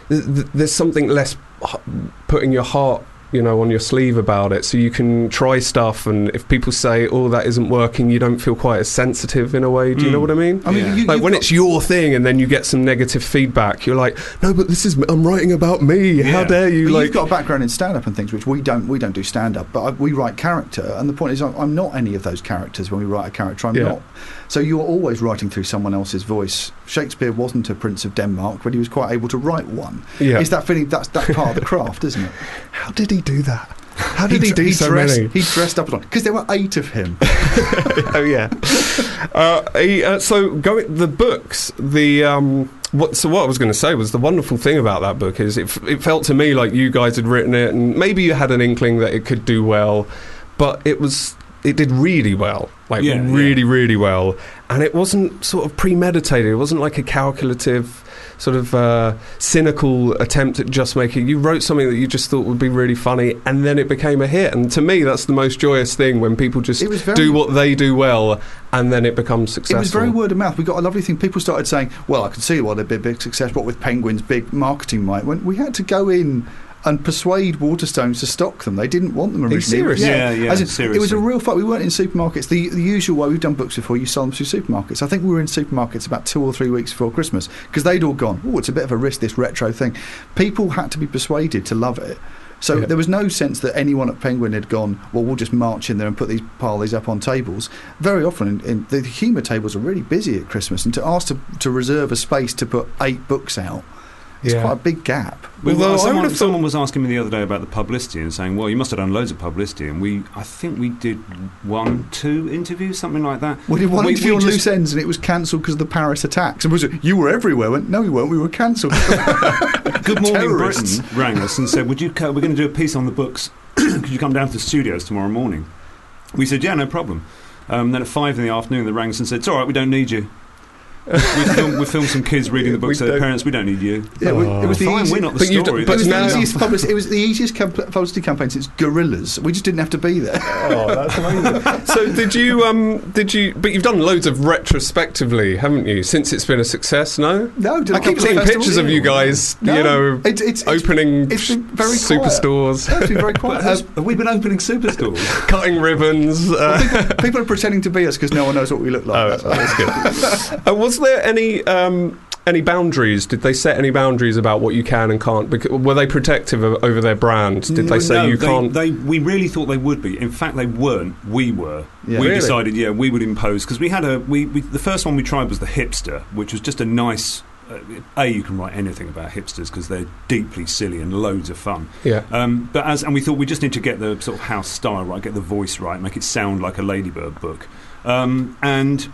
th- th- there's something less putting your heart you know, on your sleeve about it, so you can try stuff. And if people say, "Oh, that isn't working," you don't feel quite as sensitive in a way. Do you know Mm. what I mean? I mean, Yeah. you, like when it's your thing, and then you get some negative feedback, you're like, "No, but this is I'm writing about me. How dare you?" But like, you've got a background in stand-up and things, which we don't. We don't do stand-up, but I, we write character. And the point is, I'm, I'm not any of those characters when we write a character. I'm Yeah. not. So you're always writing through someone else's voice. Shakespeare wasn't a prince of Denmark, but he was quite able to write one. Yeah. It's that feeling. That's that's part of the craft, isn't it? how did he do that? How did he, dr- do so dressed, many? He dressed up on because there were eight of him. oh yeah. Uh, he, uh, so going the books, the um, what? So what I was going to say was the wonderful thing about that book is it, it felt to me like you guys had written it, and maybe you had an inkling that it could do well, but it was it did really well, like Yeah, yeah. really really well, and it wasn't sort of premeditated. It wasn't like a calculative. Sort of uh, cynical attempt at just making. You wrote something that you just thought would be really funny, and then it became a hit. And to me, that's the most joyous thing when people just very- do what they do well, and then it becomes successful. It was very word of mouth. We got a lovely thing. People started saying, "Well, I can see why they'd be a big success. What with Penguin's big marketing might." When we had to go in and persuade Waterstones to stock them, they didn't want them originally. serious? Yeah, yeah, As in, It was a real fight. We weren't in supermarkets. The, the usual way we've done books before, you sell them through supermarkets. I think we were in supermarkets about two or three weeks before Christmas because they'd all gone. Oh, it's a bit of a risk this retro thing. People had to be persuaded to love it. So Yeah. there was no sense that anyone at Penguin had gone, well, we'll just march in there and put these pile these up on tables. Very often, in, in, the humour tables are really busy at Christmas, and to ask to, to reserve a space to put eight books out, it's Yeah. quite a big gap. We- Although I someone, would thought- someone was asking me the other day about the publicity and saying, "Well, you must have done loads of publicity." And we, I think we did one, two interviews, something like that. We did one We- interview we on just- loose ends, and it was cancelled because of the Paris attacks. And was it, you were everywhere? Went, no, we weren't. We were cancelled. Good Morning Terrorists. Britain rang us and said, "Would you? Co- we're going to do a piece on the books. Could you come down to the studios tomorrow morning?" We said, "Yeah, no problem." Um, then at five in the afternoon, they rang us and said, "It's all right. We don't need you. We, filmed, we filmed some kids reading the We books to their parents. We don't need you." Yeah, it was- it was the Fine, easy- we're not the But you story. d- but it was now- the easiest publicity. It was the easiest camp- publicity campaign since Gorillas. We just didn't have to be there. Oh, that's amazing. so did you? Um, did you? But you've done loads of retrospectively, haven't you? Since it's been a success, no? No, did a I keep seeing pictures of you guys. No, you know, it's, it's, it's, opening it's been very quiet. superstores, No, it's been very quiet. But has- have we been opening superstores? cutting ribbons. Uh, people, people are pretending to be us because no one knows what we look like. oh, That's- that's good. uh, was there any? Um, any boundaries? Did they set any boundaries about what you can and can't? Bec- were they protective of, over their brand? Did they say no, you they, can't? They, we really thought they would be. In fact, they weren't. We were. Yeah. we Really? decided, yeah, we would impose because we had a. We, we the first one we tried was the hipster, which was just a nice. Uh, a, you can write anything about hipsters because they're deeply silly and loads of fun. yeah. Um, but as and we thought we just need to get the sort of house style right, get the voice right, make it sound like a Ladybird book. Um, and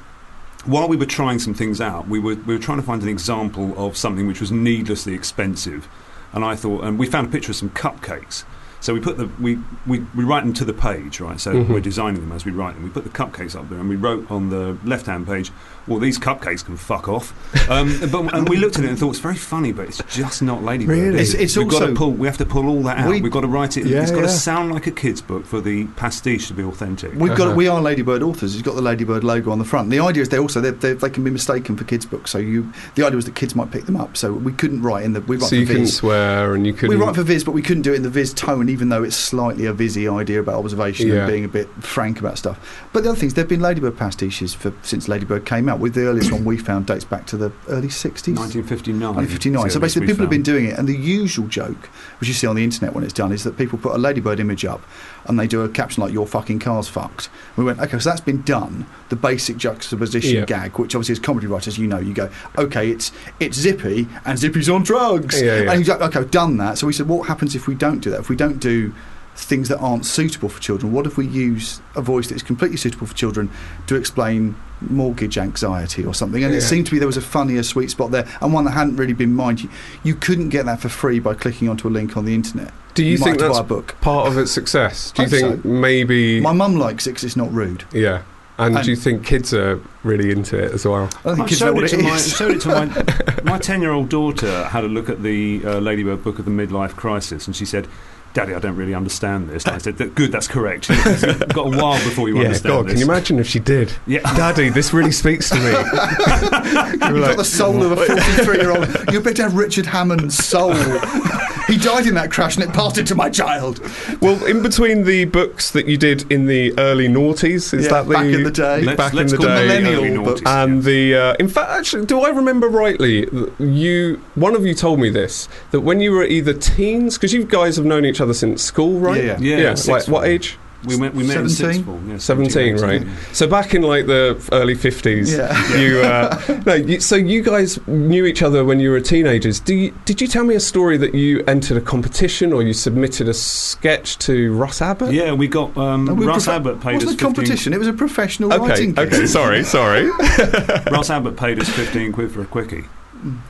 while we were trying some things out, we were we were trying to find an example of something which was needlessly expensive. And I thought, and we found a picture of some cupcakes. So we put the we, we, we write them to the page, right? So Mhm. we're designing them as we write them. We put the cupcakes up there, and we wrote on the left hand page, "Well, these cupcakes can fuck off." Um, but and we looked at it and thought it's very funny, but it's just not Ladybird. Really? It's- it's We've got also- to pull. We have to pull all that out. We- We, have got to write it. Yeah, it's got yeah. to sound like a kids' book for the pastiche to be authentic. We've Uh-huh. got we are Ladybird authors. He's got the Ladybird logo on the front. The idea is they also they they they can be mistaken for kids' books. So you the idea was that kids might pick them up. So we couldn't write in the we write So for you couldn't swear and you couldn't. We write for Viz, but we couldn't do it in the Viz tone, even though it's slightly a Vizzy idea about observation Yeah. and being a bit frank about stuff. But the other things, there have been Ladybird pastiches for since Ladybird came out. With the earliest one we found dates back to the early sixties. 1959. 1959. So basically, people have been doing it, and the usual joke, which you see on the internet when it's done, is that people put a ladybird image up and they do a caption like "Your fucking car's fucked." We went, okay, so that's been done. The basic juxtaposition Yeah. gag, which obviously as comedy writers, you know, you go, okay, it's it's Zippy and Zippy's on drugs, Yeah, yeah. and you go, okay, I've done that. So we said, what happens if we don't do that? If we don't do things that aren't suitable for children, what if we use a voice that is completely suitable for children to explain mortgage anxiety or something? And it seemed to me there was a funnier sweet spot there, and one that hadn't really been mined. You, you couldn't get that for free by clicking onto a link on the internet. Do you, might think that's book? part of its success? Do you think so. maybe? My mum likes it because it's not rude. yeah. And, And- do you think kids are really into it as well? I don't think I kids know showed what it, it to my, showed it to my my ten year old daughter had a look at the uh, Ladybird book of the midlife crisis, and she said. Daddy, I don't really understand this. And I said, "Good, that's correct. You've got a while before you yeah. understand God, this." can you imagine if she did? Yeah, Daddy, this really speaks to me. You've got the soul of a 43 year old. You better have Richard Hammond's soul. He died in that crash and it passed it to my child. Well, in between the books that you did in the early noughties, is Yeah, that the back in the day. Let's- back let's in the call day, millennial books. noughties, and the uh, in fact, actually, do I remember rightly? You one of you told me this that when you were either teens, because you guys have known each other since school, right? Yeah, yeah. Yeah, sixth like what age? We met. We met in 17? sixth form. Yeah, 17, right? So back in like the early 50s, Yeah. you, uh, no, you, so you guys knew each other when you were teenagers. Do you, did you tell me a story that you entered a competition or you submitted a sketch to Russ Abbott? Yeah, we got um, we Russ profe- Abbott paid wasn't us a competition. It was a professional Okay, writing. gig. okay, sorry, sorry. Russ Abbott paid us fifteen quid for a quickie.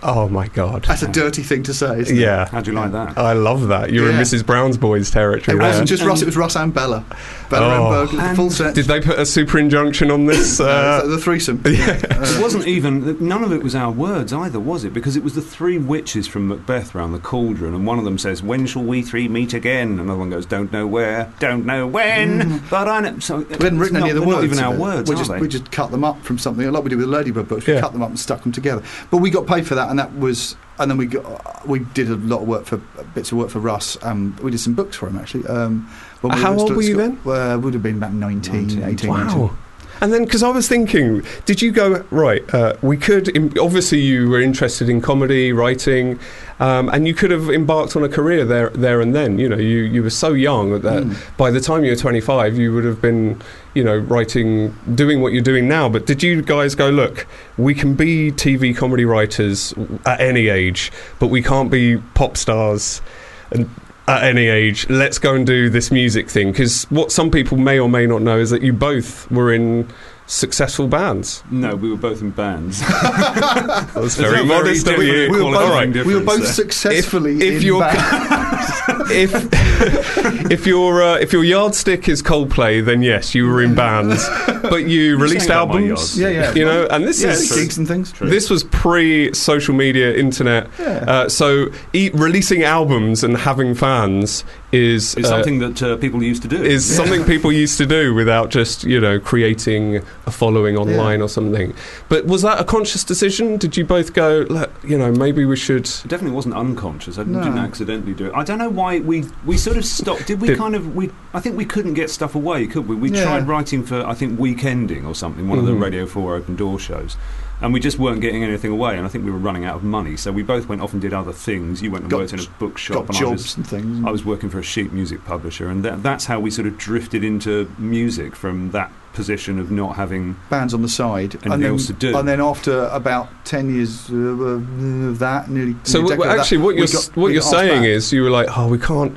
Oh my god. That's a dirty thing to say. Isn't It? Yeah. How do you like that? I love that. You're Yeah. in Mrs. Brown's boys territory It wasn't just And- Russ. It was Russ and Bella. Bella Oh. Emberg, the full set. Did they put a super injunction on this? No, Uh, the threesome. It wasn't even. None of it was our words either, was it? Because it was the three witches from Macbeth round the cauldron, and one of them says, "When shall we three meet again?" Another one goes, "Don't know where, don't know when." But I know. So We hadn't written any of the words. Not even our words, we are just, they? We just cut them up from something, like we did with the Ladybird books. We Yeah. cut them up and stuck them together. But we got paid for that, and that was. And then we got, we did a lot of work for bits of work for Russ. Um, we did some books for him actually. Um, when How still old were you school. then? Uh, would have been about 19, 19, 18, 19. Wow. And then, because I was thinking, did you go right? Uh, we could im- obviously you were interested in comedy, writing, um, and you could have embarked on a career there, there and then. You know, you you were so young that Mm. by the time you were 25, you would have been, you know, writing, doing what you're doing now. But did you guys go, look, we can be TV comedy writers at any age, but we can't be pop stars and at any age, let's go and do this music thing. Because what some people may or may not know is that you both were in successful bands. no, we were both in bands. That's very a very modest of you. We were, qualifying both, we were both successfully If- if in you're- bands. if if your uh, if your yardstick is Coldplay, then yes, you were in bands, but you released saying about my albums. Yeah, yeah. You know, and this Yeah, is gigs and things. True. This was pre social media, internet. Yeah. Uh, so e- releasing albums and having fans is uh, something that uh, people used to do. is something people used to do without just you know creating a following online or something. But was that a conscious decision? Did you both go, you know, maybe we should? It definitely wasn't unconscious. I No. didn't accidentally do it. I don't know why we we sort of stopped. Did we Did- kind of we? I think we couldn't get stuff away, could we? We Yeah. tried writing for I think Weekending or something, one of Mhm. the Radio Four open door shows, and we just weren't getting anything away. And I think we were running out of money, so we both went off and did other things. You went and Got worked in a bookshop, Got and I jobs was. and things. I was working for a sheet music publisher, and that, that's how we sort of drifted into music from that position of not having bands on the side, Anything and then, else to do. and then after about ten years uh, of that, nearly. So nearly a w- decade of actually, that, what you're got- what you're saying back. is you were like, oh, we can't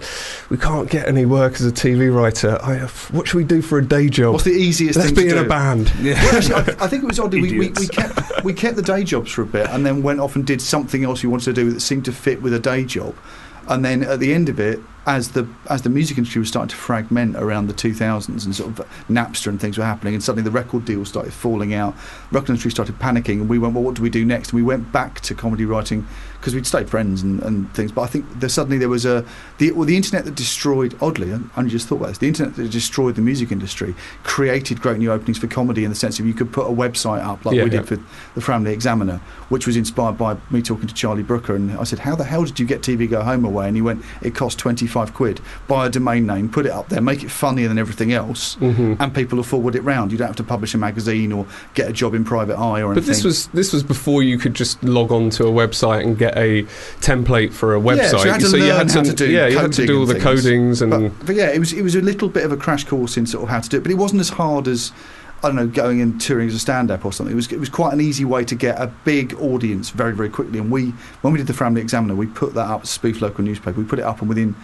we can't get any work as a TV writer. I, what should we do for a day job? What's the easiest Let's thing be to in do? a band. yeah. Well, actually, I, I think it was oddly we, we, we kept we kept the day jobs for a bit, and then went off and did something else we wanted to do that seemed to fit with a day job. And then at the end of it, as the as the music industry was starting to fragment around the 2000s and sort of Napster and things were happening, and suddenly the record deals started falling out, record industry started panicking, and we went, well, what do we do next? And we went back to comedy writing because we'd stayed friends and, and things. But I think there suddenly there was a the well, the internet that destroyed. Oddly, I only just thought about this. The internet that destroyed the music industry created great new openings for comedy in the sense of you could put a website up like Yeah, we yeah. did for the Framley Examiner, which was inspired by me talking to Charlie Brooker. And I said, How the hell did you get TV Go Home away? And he went, It cost 25 quid. Buy a domain name, put it up there, make it funnier than everything else, Mhm. and people will forward it round. You don't have to publish a magazine or get a job in private eye or anything. But this was this was before you could just log on to a website and get a template for a Yeah, website. so you had to learn how to do yeah, you had to do all the codings and but, but yeah, it was it was a little bit of a crash course in sort of how to do it, but it wasn't as hard as I don't know going and touring as a stand-up or something. It was it was quite an easy way to get a big audience very very quickly. And we when we did the Framley Examiner, we put that up spoof local newspaper. We put it up, and within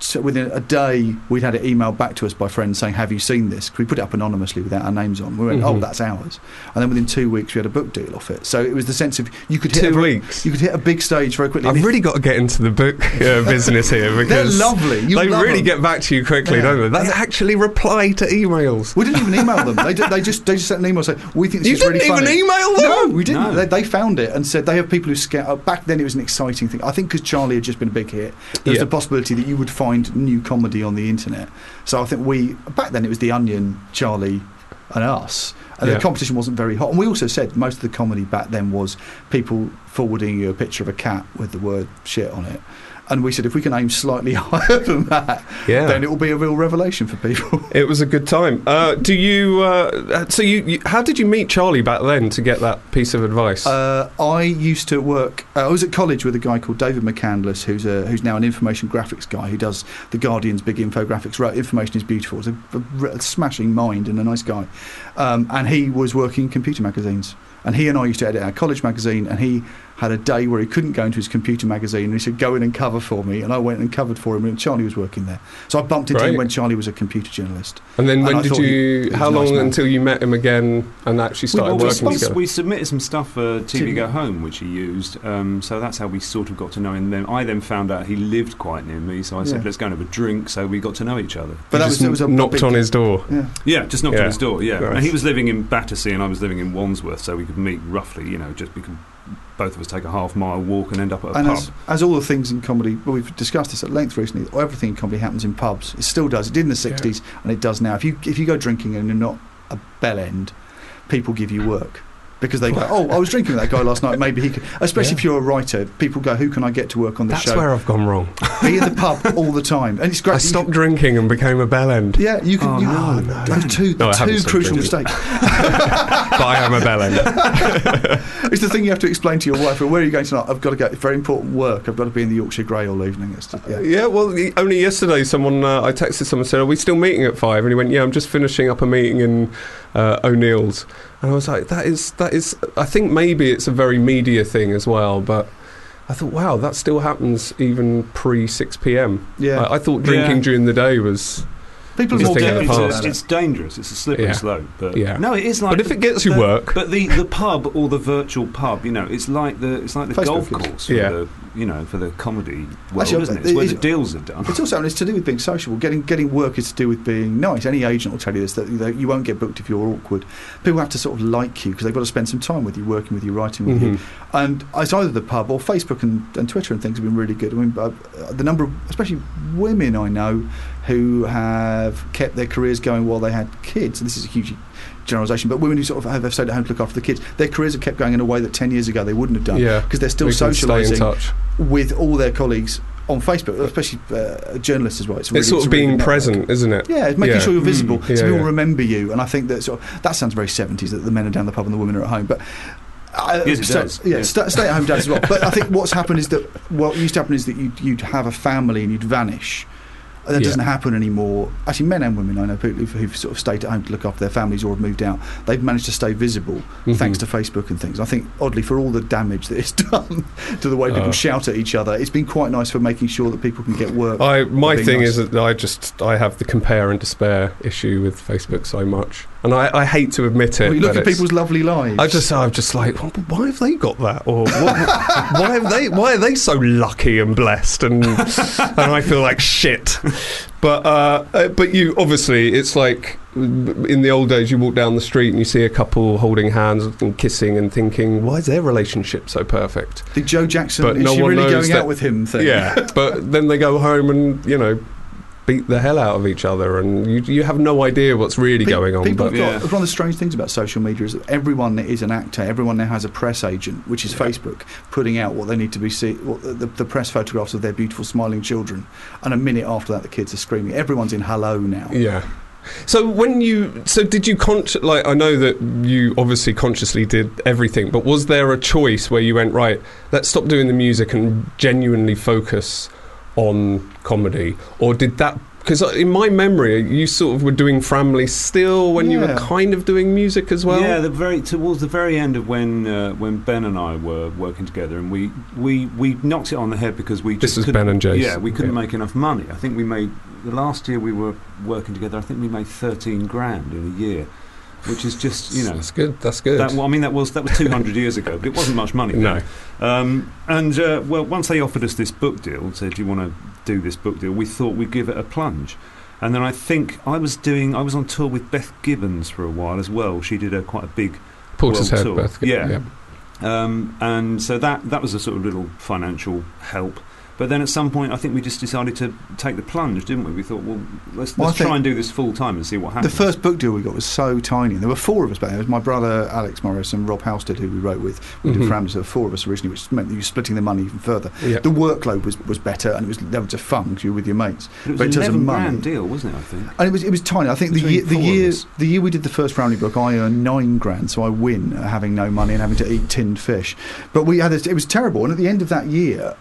so within a day, we'd had it emailed back to us by friends saying, "Have you seen this?" 'Cause we put it up anonymously without our names on. We went, "Oh, Mhm. that's ours." And then within two weeks, we had a book deal off it. So it was the sense of you could hit two a weeks. You could hit a big stage very quickly. I've really got to get into the book uh, business here because they're lovely. You they love really them. get back to you quickly, Yeah. don't they? They actually reply to emails. We didn't even email them. They, did, they just they just sent an email saying we think this You is really funny." You didn't even email them. No, we didn't. No. They, they found it and said they have people who scout. Back then, it was an exciting thing. I think because Charlie had just been a big hit, there was Yeah. the possibility that you would find new comedy on the internet. So I think we back then it was the Onion, Charlie, and us. And Yeah. the competition wasn't very hot. And we also said most of the comedy back then was people forwarding you a picture of a cat with the word shit on it. And we said if we can aim slightly higher than that, Yeah. then it will be a real revelation for people. It was a good time. Uh, do you? Uh, so you, you? How did you meet Charlie back then to get that piece of advice? Uh, I used to work. Uh, I was at college with a guy called David McCandless, who's a, who's now an information graphics guy who does the Guardian's big infographics. Wrote Information is beautiful. He's a, a, a smashing mind and a nice guy. Um, and he was working in computer magazines. And he and I used to edit our college magazine. And he had a day where he couldn't go into his computer magazine. And he said, "Go in and cover for me." And I went and covered for him. And Charlie was working there, so I bumped into him when Charlie was a computer journalist. and then when I did thought he- you? he how a nice long man. until you met him again and actually started Well, working we- together? we submitted some stuff for TV TV. Go Home, which he used. Um, so that's how we sort of got to know him. Then I then found out he lived quite near me, so I said, Yeah. "Let's go and have a drink." So we got to know each other. But You that was, just that was a knocked big- on his door. Yeah. Yeah, just knocked Yeah. on his door. Yeah, Nice. and he was living in Battersea, and I was living in Wandsworth, so we could meet roughly. You know, just we could both of us take a half mile walk and end up at a and pub. as, as all the things in comedy, well, we've discussed this at length recently. Everything in comedy happens in pubs. It still does. It did in the '60s, and it does now. If you if you go drinking and you're not a bell end, people give you work because they go, "Oh, I was drinking with that guy last night. Maybe he could." Especially Yeah. if you're a writer, people go, "Who can I get to work on the show? That's show?" where I've gone wrong. Be in the pub all the time, and it's great. I stopped can- drinking and became a bell end. yeah, you can. Oh, you, no, no. those two, No, two crucial mistakes. but I am a bell end. it's the thing you have to explain to your wife. Where are you going tonight? I've got to go. Very important work. I've got to be in the Yorkshire Grey all evening. Yeah. Yeah, well, only yesterday, someone uh, I texted someone said, "Are we still meeting at 5? And he went, "Yeah, I'm just finishing up a meeting in uh, O'Neill's." And I was like, "That is that is." I think maybe it's a very media thing as well, but I thought, wow, that still happens even pre 6 p.m. Yeah. I, I thought drinking Yeah. during the day was. People are more think careful it's, the about past. it. it's dangerous. It's a slippery Yeah. slope. But Yeah. no, it is like. But if the- it gets you the- work- but the, the pub or the virtual pub, you know, it's like the it's like the Facebook golf course for Yeah. the you know for the comedy world, Actually, isn't it? It's where the deals are done. It's also and it's to do with being sociable. Getting getting work is to do with being nice. Any agent will tell you this that, that you won't get booked if you're awkward. People have to sort of like you because they've got to spend some time with you, working with you, writing with you. Mhm. And it's either the pub or Facebook and, and Twitter and things have been really good. I mean, uh, the number of, especially women I know, who have kept their careers going while they had kids. And this is a huge generalisation, but women who sort of have, have stayed at home to look after the kids, their careers have kept going in a way that ten years ago they wouldn't have done. Yeah. because they're still We can stay in socialising with all their colleagues on Facebook, especially uh, journalists as well. It's, really, It's sort of really being good network. present, isn't it? Yeah, making Yeah. sure you're visible, Mm, so people yeah. remember you. And I think that sort of, that sounds very seventies that the men are down the pub and the women are at home, but. Uh, Yes, it stay, does, Yeah, yeah. sta- stay at home dads as well. But I think what's happened is that what used to happen is that you'd, you'd have a family and you'd vanish. That Yeah. doesn't happen anymore. Actually, men and women, I know people who've, who've sort of stayed at home to look after their families or have moved out. They've managed to stay visible Mhm. thanks to Facebook and things. I think, oddly, for all the damage that it's done to the way people Oh. shout at each other, it's been quite nice for making sure that people can get work. I my thing nice. is that I just I have the compare and despair issue with Facebook so much, and I, I hate to admit it. Well, you look at people's lovely lives. I just I'm just like, "Well, why have they got that? Or what, why have they? Why are they so lucky and blessed? And and I feel like shit. But uh, uh, but you obviously it's like in the old days you walk down the street and you see a couple holding hands and kissing and thinking, why is their relationship so perfect? the Joe Jackson, But is no she really going that- out with him thing? Yeah, but then they go home and you know beat the hell out of each other, and you you have no idea what's really Pe- going on. People But have got, Yeah. one of the strange things about social media is that everyone that is an actor, everyone now has a press agent, which is Facebook, putting out what they need to be see, what the, the press photographs of their beautiful smiling children, and a minute after that, the kids are screaming. Everyone's in hello now. Yeah. So when you so did you con- like I know that you obviously consciously did everything, but was there a choice where you went right? Let's stop doing the music and genuinely focus on comedy, or did that? Because in my memory, you sort of were doing Framley still when you were kind of doing music as well. yeah, the very towards the very end of when uh, when Ben and I were working together, and we we, we knocked it on the head because we This just was Ben and Jace. Yeah, we couldn't Yeah. make enough money. I think we made the last year we were working together. I think we made thirteen grand in a year, which is just you know. that's good. That's good. That, well, I mean, that was that was 200 years ago, but it wasn't much money. no, Um, and uh, well, once they offered us this book deal, and said, "Do you want to do this book deal?" We thought we'd give it a plunge. And then I think I was doing. I was on tour with Beth Gibbons for a while as well. She did a quite a big Portishead. Tour. Beth. Yeah. Um, and so that that was a sort of little financial help. But then at some point, I think we just decided to take the plunge, didn't we? We thought, well, let's, Well, let's try and do this full time and see what happens. The first book deal we got was so tiny. There were four of us back then. It was my brother Alex Morris and Rob Halstead, who we wrote with. We Mhm. did Framley. There were four of us originally, which meant that you were splitting the money even further. Yeah. The workload was, was better, and it was levels of fun because you were with your mates. but it but was an 11 money- grand deal, wasn't it? I think. And it was it was tiny. I think the year, the year the year we did the first Framley book, I earned nine grand, so I win uh, having no money and having to eat tinned fish. But we had this, it was terrible. And at the end of that year,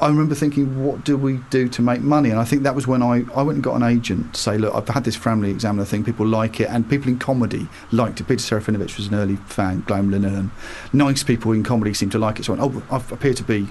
I remember thinking, what do we do to make money? And I think that was when I, I went and got an agent to say, look, I've had this Framley Examiner thing. People like it, and people in comedy liked it. Peter Serafinowicz was an early fan. Graham Linehan, nice people in comedy seemed to like it. So I went, oh, I appear to be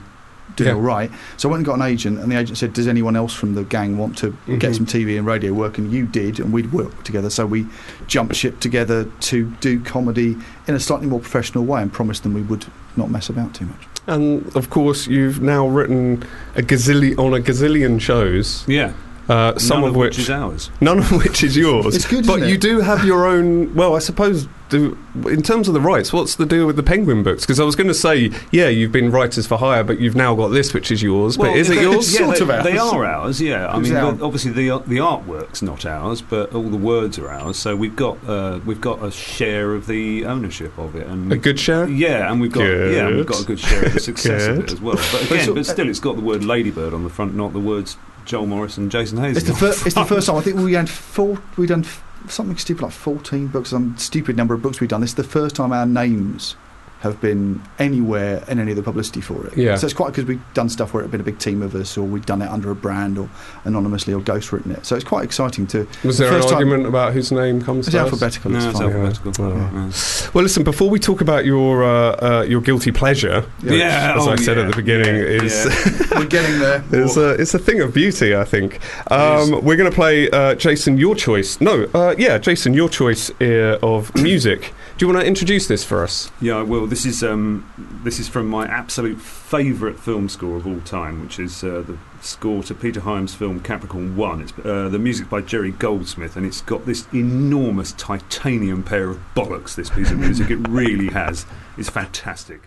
doing Yeah. all right. So I went and got an agent, and the agent said, "Does anyone else from the gang want to get Mhm. some TV and radio work?" And you did, and we'd work together. So we jumped ship together to do comedy in a slightly more professional way, and promised them we would not mess about too much. And of course, you've now written a gazillion on a gazillion shows. Yeah. Uh, some None of, of which, which is ours. none of which is yours. It's good, but isn't you do have your own. Well, I suppose. Do, in terms of the rights, what's the deal with the Penguin books? Because I was going to say, yeah, you've been writers for hire, but you've now got this, which is yours. but is it yours? Yeah, Sort they, of ours. They are ours. Yeah, I Who's mean, our- but obviously the the artwork's not ours, but all the words are ours. So we've got uh, we've got a share of the ownership of it, and A good share. yeah, and we've got yeah, and we've got a good share of the success of it as well. But But again, so- but still, it's got the word Ladybird on the front, not the words Joel Morris and Jason Hazeley. It's the, fir- it's the first time I think we had four. We done f- something stupid like fourteen books. Some stupid number of books we've done. This is the first time our names have been anywhere in any of the publicity for it. Yeah. So it's quite because we've done stuff where it's been a big team of us, or we've done it under a brand, or anonymously, or ghostwritten it. So it's quite exciting to. Was there an First time- argument about whose name comes It's first? alphabetical. no, it's it's fine. alphabetical. Yeah. Yeah. Well, listen. Before we talk about your uh, uh, your guilty pleasure, which, Yeah, as oh, I said yeah, at the beginning, yeah, is yeah. We're getting there. It's a, it's a thing of beauty, I think. Um, we're going to play uh, Jason, your choice. No, uh, yeah, Jason, your choice uh, of music. Do you want to introduce this for us? Yeah, well, this is um, this is from my absolute favourite film score of all time, which is uh, the score to Peter Hyams' film Capricorn One. It's uh, the music by Jerry Goldsmith, and it's got this enormous titanium pair of bollocks. This piece of music, it really has. It's fantastic.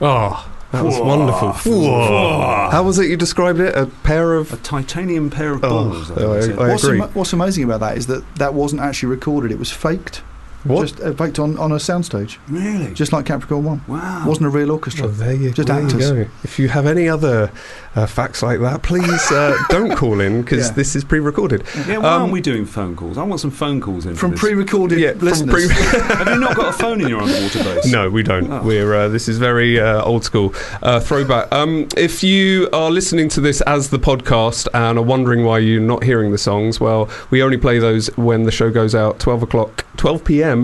Oh, that was Whoa. wonderful. Whoa. How was it you described it? A pair of A titanium pair of Oh, balls. I I- I said. What's, agree. ama- what's amazing about that is that that wasn't actually recorded; it was faked. What? Just uh, faked on, on a soundstage, really? just like Capricorn One. wow. Wasn't a real orchestra. Oh, there you, Just there you go. If you have any other uh, facts like that, please uh, don't call in because Yeah. this is pre-recorded. yeah, why um, aren't we doing phone calls? I want some phone calls in From this. pre-recorded Yeah, from listeners. pre- Have you not got a phone in your underwater base? No, we don't. Oh. We're uh, this is very uh, old school uh, throwback. Um, if you are listening to this as the podcast and are wondering why you're not hearing the songs, well, we only play those when the show goes out, twelve o'clock, twelve p.m.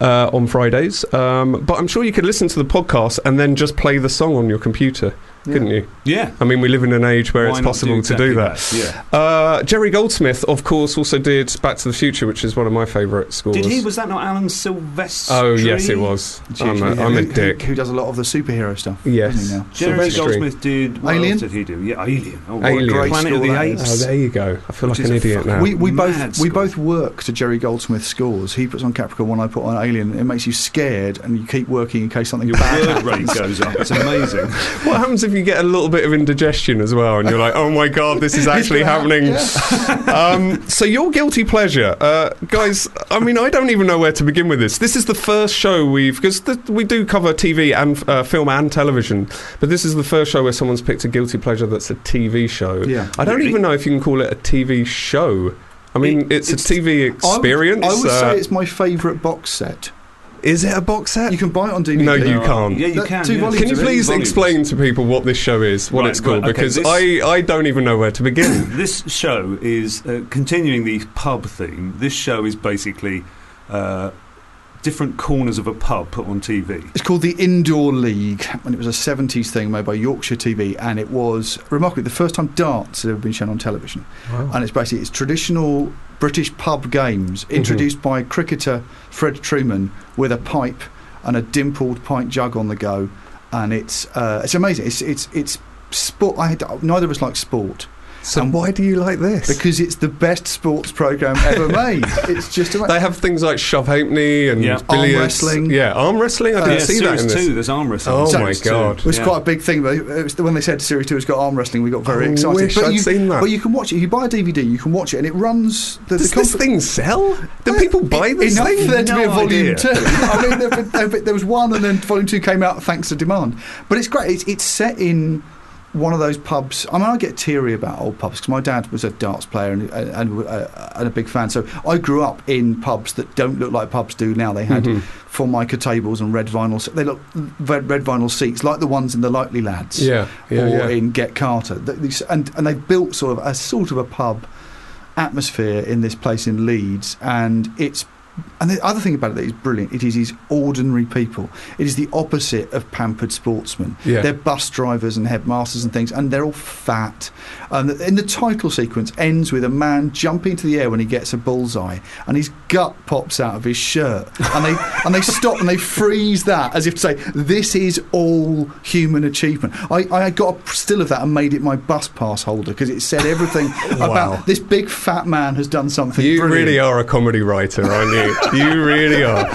Uh, on Fridays. Um, but I'm sure you could listen to the podcast and then just play the song on your computer, couldn't you? Yeah. I mean, we live in an age where Why it's not possible exactly to do that. Yeah. Uh, Jerry Goldsmith, of course, also did Back to the Future, which is one of my favourite scores. Did he? Was that not Alan Silvestri? oh yes, it was. I'm a, usually I'm a him who- dick. Who, does a lot of the superhero stuff? Yes. doesn't he now? Jerry Silvestri. Goldsmith did. What Alien? else did he do? Yeah, Alien. Oh, Alien. great Great Planet of the that is. Oh, there you go. I feel Which like an idiot fucking- now. We, we both Mad we both work to Jerry Goldsmith's scores. He puts on Capricorn One, I put on Alien. It makes you scared, and you keep working in case something Your bad word rate goes up. It's amazing. what happens if you get a little bit of indigestion as well, and you're like, "Oh my god, this is actually happening"? um, so your guilty pleasure, uh, guys. I mean, I don't even know where to begin with this. This is the first show we've because th- we do cover TV and uh, film and television, but this is the first show where someone's picked a guilty pleasure that's a TV show. Yeah. I don't Really? even know if you can call it a TV show. I mean, It- it's, it's- a TV I would- experience. I would, uh, say it's my favourite box set. Is it a box set? You can buy it on DVD. No, you can't. Yeah, you That- can. two yeah. volumes Can you of please Volumes. explain to people what this show is, what Right, it's called? right, okay, because this- I, I don't even know where to begin. This show is uh, continuing the pub theme. This show is basically uh, different corners of a pub put on TV. It's called the Indoor League, and it was a 70s thing made by Yorkshire TV, and it was remarkably the first time darts had ever been shown on television. And it's basically it's traditional British pub games introduced by cricketer Fred Trueman with a pipe and a dimpled pint jug on the go, and it's uh, it's amazing. It's it's it's sport. I had, neither of us like sport. So And why do you like this? because it's the best sports program ever made. It's just amazing. they have things like shove halfpenny and Yeah. Arm wrestling. Yeah, arm wrestling. I didn't yeah, see that series in this. two. There's arm wrestling. Oh Series my two. God. It was Yeah. quite a big thing, but it was, when they said Series 2 has got arm wrestling, we got very I excited. wish but I'd you, seen that. But you can watch it. If you buy a DVD, you can watch it, and it runs. The, Does the this thing sell? Do people buy this Enough thing? for there to be a No volume idea. two. I mean, there, there, there was one, and then volume two came out thanks to demand. But it's great. It's, it's set in one of those pubs. I mean, I get teary about old pubs because my dad was a darts player and, and, uh, and a big fan. So I grew up in pubs that don't look like pubs do now. They had Mhm. formica tables and red vinyl. They look red, red vinyl seats like the ones in the Likely Lads Yeah, yeah, or yeah. in Get Carter. And and they've built sort of a sort of a pub atmosphere in this place in Leeds, and it's. And the other thing about it that is brilliant, it is these ordinary people. It is the opposite of pampered sportsmen. Yeah. They're bus drivers and headmasters and things, and they're all fat. And in the title sequence ends with a man jumping into the air when he gets a bullseye, and his gut pops out of his shirt, and they and they stop and they freeze that as if to say, "This is all human achievement." I, I got a still of that and made it my bus pass holder because it said everything Wow. about this big fat man has done something. You brilliant. really are a comedy writer, aren't you? You really are.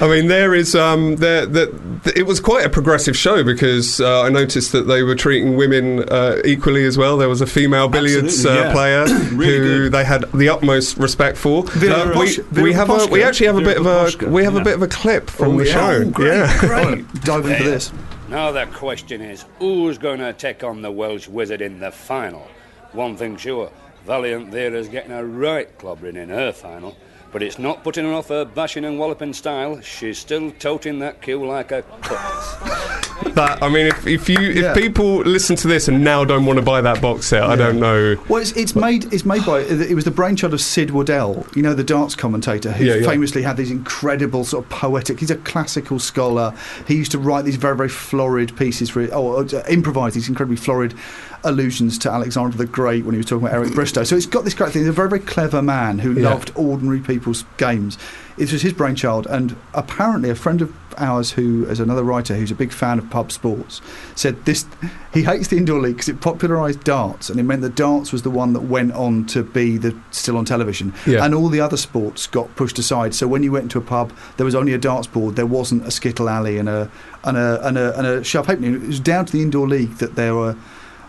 I mean, there is um, there that it was quite a progressive show because uh, I noticed that they were treating women uh, equally as well. There was a female billiards uh, yeah. player Really who good. they had the utmost respect for. Vera Uh, Posh- we, Vera we have a we actually have a bit of a Poshka, we have a bit of a clip from Oh, the yeah? show. Oh, great, yeah. Great. Dive into this. Now the question is, who's going to take on the Welsh Wizard in the final? One thing sure, Valiant there is getting a right clobbering in her final, but it's not putting her off her bashing and walloping style. She's still toting that cue like a cutlass. That I mean, if, if you Yeah. if people listen to this and now don't want to buy that box set, I don't know. Well, it's, it's made it's made by it was the brainchild of Sid Waddell, you know, the darts commentator who Yeah, yeah. famously had these incredible sort of poetic. He's a classical scholar. He used to write these very very florid pieces for or uh, improvise these incredibly florid allusions to Alexander the Great when he was talking about Eric Bristow. So it's got this great thing. He's a very very clever man who Yeah. loved ordinary people's games. It was his brainchild, and apparently a friend of ours who is another writer who's a big fan of pub sports said this he hates the indoor league because it popularised darts and it meant that darts was the one that went on to be the still on television Yeah. and all the other sports got pushed aside so when you went into a pub there was only a darts board there wasn't a skittle alley and a and a and a, and a shove halfpenny it was down to the indoor league that there were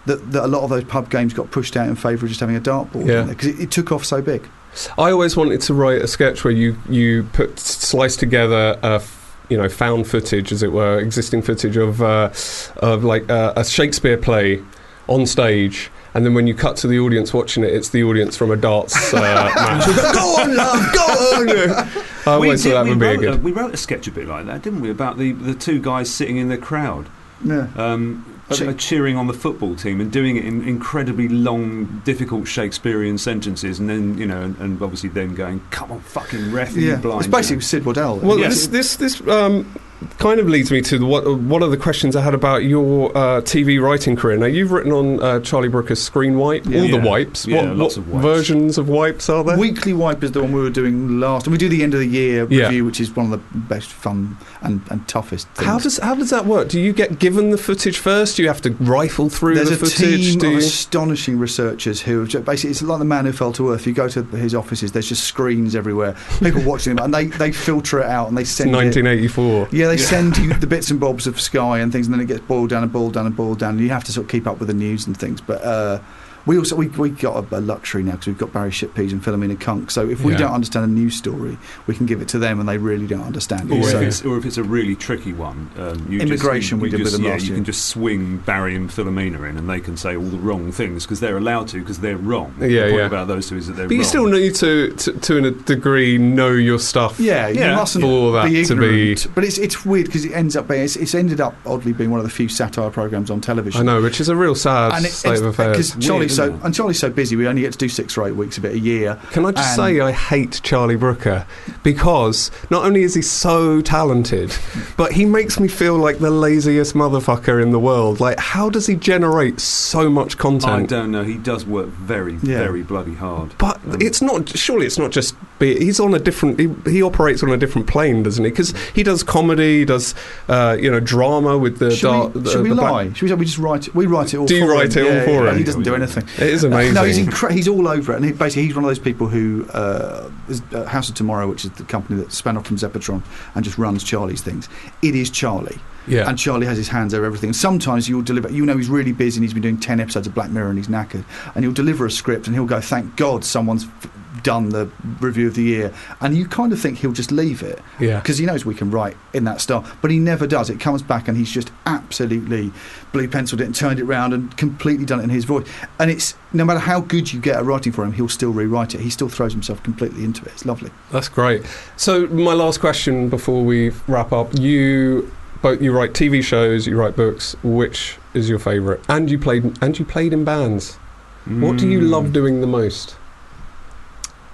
that, that a lot of those pub games got pushed out in favour of just having a dartboard Yeah. because it, it took off so big I always wanted to write a sketch where you you put slice together a f- you know found footage, as it were, existing footage of uh, of like uh, a Shakespeare play on stage. And then when you cut to the audience watching it, it's the audience from a darts uh, match. go on, love, go on. I always thought did- that would be a good. a, we wrote a sketch a bit like that, didn't we? About the, the two guys sitting in the crowd, yeah um, I ch- cheering on the football team and doing it in incredibly long, difficult Shakespearean sentences, and then you know, and, and obviously them going, "Come on, fucking ref, are you yeah blind?" it's basically you know? Sid Waddell Well, Yeah. this this this um, kind of leads me to the, what one of the questions I had about your uh, TV writing career. Now you've written on uh, Charlie Brooker's Screenwipe, Yeah. all the wipes. Yeah, what lots what of wipes. versions of wipes are there? Weekly Wipe is the one we were doing last, and we do the end of the year Yeah. review, which is one of the best fun and, and toughest. Things. How does how does that work? Do you get given the footage first? Do you have to rifle through There's the a footage? team Do of you? astonishing researchers who have ju- basically it's like the man who fell to earth. You go to his offices, there's just screens everywhere, people watching them, and they, they filter it out and they It's send it. 1984. Yeah, they send you the bits and bobs of Sky and things, and then it gets boiled down and boiled down and boiled down. And you have to sort of keep up with the news and things. But uh, we also we we got a, a luxury now because we've got Barry Shitpeas and Philomena Cunk. So if we Yeah. don't understand a news story, we can give it to them, and they really don't understand it. Yeah. So if it's, or if it's a really tricky one, um, you Immigration just, we you did with just, them yeah, last you can just swing Barry and Philomena in, and they can say all the wrong things because they're allowed to because they're wrong. Yeah, the point yeah. about those two is that they're But you still need to, to, to a degree, know your stuff. Yeah, you Yeah. mustn't For that be to be- But it's it's weird because it ends up being it's, it's ended up oddly being one of the few satire programs on television. I know, which is a real sad And it, state of affairs. because Charlie's so isn't and Charlie's so busy, we only get to do six or eight weeks of it a year. Can I just say I hate Charlie Brooker because not only is he so talented, but he makes me feel like the laziest motherfucker in the world. Like, how does he generate so much content? I don't know. He does work very, Yeah. very bloody hard. But Um, it's not. Surely it's not just. Be, he's on a different. He, he operates on a different plane, doesn't he? Because he does comedy, he does uh, you know drama with the should dark. we, the- should we the black- lie? Should we, say we just write it? We write it all. Do you write him. it all Yeah, for yeah, him? He doesn't do anything. It is amazing. No, he's incre- he's all over it, and he, basically he's one of those people who uh, is, uh, House of Tomorrow, which is the company that spun off from Zeppotron and just runs Charlie's things. It is Charlie. Yeah. And Charlie has his hands over everything. And sometimes you'll deliver, you know, he's really busy and he's been doing 10 episodes of Black Mirror and he's knackered. And he'll deliver a script and he'll go, thank God someone's f- done the review of the year. And you kind of think he'll just leave it. Yeah. Because he knows we can write in that style. But he never does. It comes back and he's just absolutely blue penciled it and turned it round and completely done it in his voice. And it's, no matter how good you get at writing for him, he'll still rewrite it. He still throws himself completely into it. It's lovely. That's great. So my last question before we wrap up: you both you write TV shows, you write books. Which is your favourite? And you played and you played in bands. What do you Mm. love doing the most?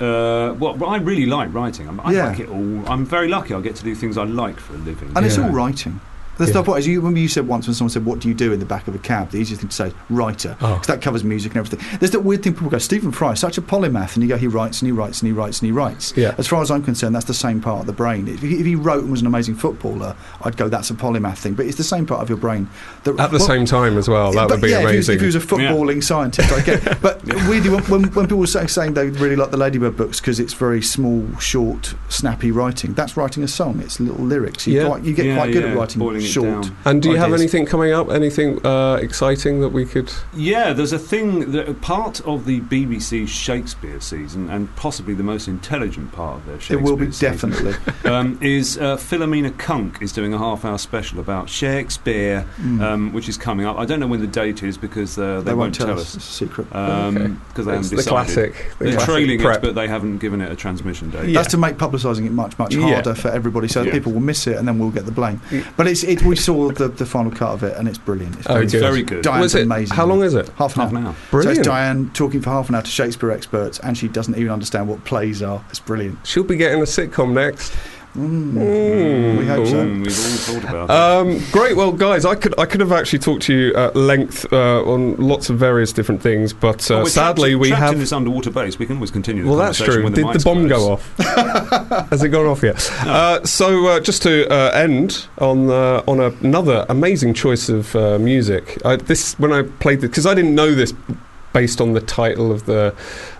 Uh, well, well, I really like writing. I'm, I Yeah. like it all. I'm very lucky. I get to do things I like for a living. And it's all writing. The Yeah. point. what is you remember you said once when someone said, What do you do in the back of a cab? The easiest thing to say is writer. Oh. Because that covers music and everything. There's that weird thing people go, Stephen Fry, such a polymath, and you go, he writes and he writes and he writes and he writes. Yeah. As far as I'm concerned, that's the same part of the brain. If he, if he wrote and was an amazing footballer, I'd go, that's a polymath thing. But it's the same part of your brain. That, At the well, same time as well. That but would be yeah, if he, was, amazing. if he was a footballing scientist, I get. it. But weirdly, when, when, when people were saying they really like the Ladybird books because it's very small, short, snappy writing, that's writing a song. It's little lyrics. You, Yeah. quite, you get Yeah, quite good yeah, at writing boiling it short. down. and do you have anything coming up? Anything uh, exciting that we could? Yeah, there's a thing that part of the BBC Shakespeare season, and possibly the most intelligent part of their Shakespeare It will be season, definitely. um, is uh, Philomena Cunk is doing a half-hour special about Shakespeare, Mm. um, which is coming up. I don't know when the date is because uh, they, they, won't tell us. It's a secret. because Okay. they It's haven't the decided. classic. the They're classic trailing prep. it, but they haven't given it a transmission date. Yeah. That's to make publicising it much, much Yeah. harder for everybody, so Yeah. people will miss it, and then we'll get the blame. Yeah. But it's it, we saw the, the final cut of it, and it's brilliant. It's Oh, brilliant. good. very good. Diane's amazing. How long is it? Half an Half hour. an hour. So it's Diane talking for half an hour to Shakespeare experts, and she doesn't even understand what plays are. It's brilliant. She'll be getting a sitcom next. Mm. Mm. We hope so. We've all thought about it. Um, great. Well, guys, I could I could have actually talked to you at length uh, on lots of various different things, but uh, we're sadly trapped, we trapped have. in this underwater base. We can always continue. The well, that's true. When Did the, the bomb close. go off? Has it gone off yet? Uh, so, uh, just to uh, end on uh, on a, another amazing choice of uh, music. I, this when I played this because I didn't know this based on the title of the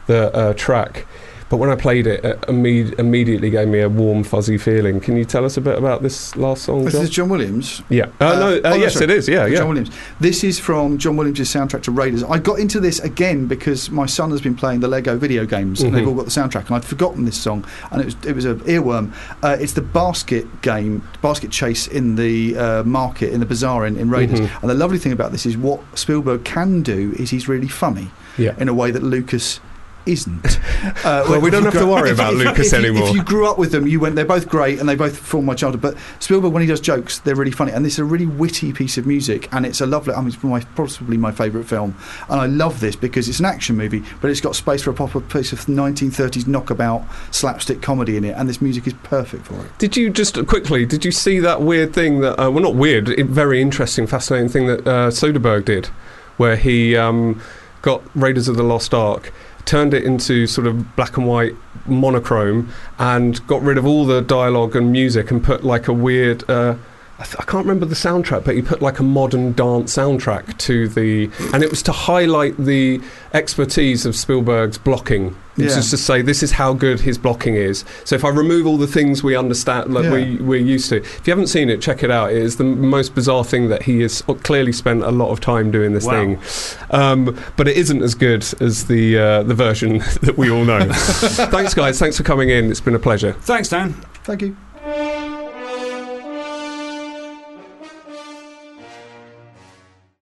the uh, track. But when I played it, it imme- immediately gave me a warm, fuzzy feeling. Can you tell us a bit about this last song, This John? is John Williams. Yeah. Uh, Uh, no. Uh, oh, yes, sorry. it is. Yeah. John Williams. This is from John Williams' soundtrack to Raiders. I got into this again because my son has been playing the Lego video games, and they've Mhm. all got the soundtrack, and I'd forgotten this song, and it was it was an earworm. Uh, it's the basket game, basket chase in the uh, market in the bazaar in, in Raiders. Mhm. And the lovely thing about this is what Spielberg can do is he's really funny Yeah. in a way that Lucas. Isn't. Uh, Well, we don't have to worry if- about if- Lucas if anymore. If you grew up with them, you went. They're both great, and they both form my childhood. But Spielberg, when he does jokes, they're really funny, and this is a really witty piece of music, and it's a lovely. I mean, it's my, possibly my favourite film, and I love this because it's an action movie, but it's got space for a proper piece of 1930s knockabout slapstick comedy in it, and this music is perfect for it. Did you just quickly? Did you see that weird thing that? Uh, well, not weird. Very interesting, fascinating thing that uh, Soderbergh did, where he um, got Raiders of the Lost Ark, turned it into sort of black and white monochrome, and got rid of all the dialogue and music, and put like a weird. Uh, I, th- I can't remember the soundtrack, but he put like a modern dance soundtrack to the, and it was to highlight the expertise of Spielberg's blocking. Which Yeah. is to say, this is how good his blocking is. So if I remove all the things we understand, like Yeah. we we're used to, if you haven't seen it, check it out. It is the most bizarre thing that he has clearly spent a lot of time doing this Wow. thing, um, but it isn't as good as the uh, the version that we all know. Thanks, guys. Thanks for coming in. It's been a pleasure. Thanks, Dan. Thank you.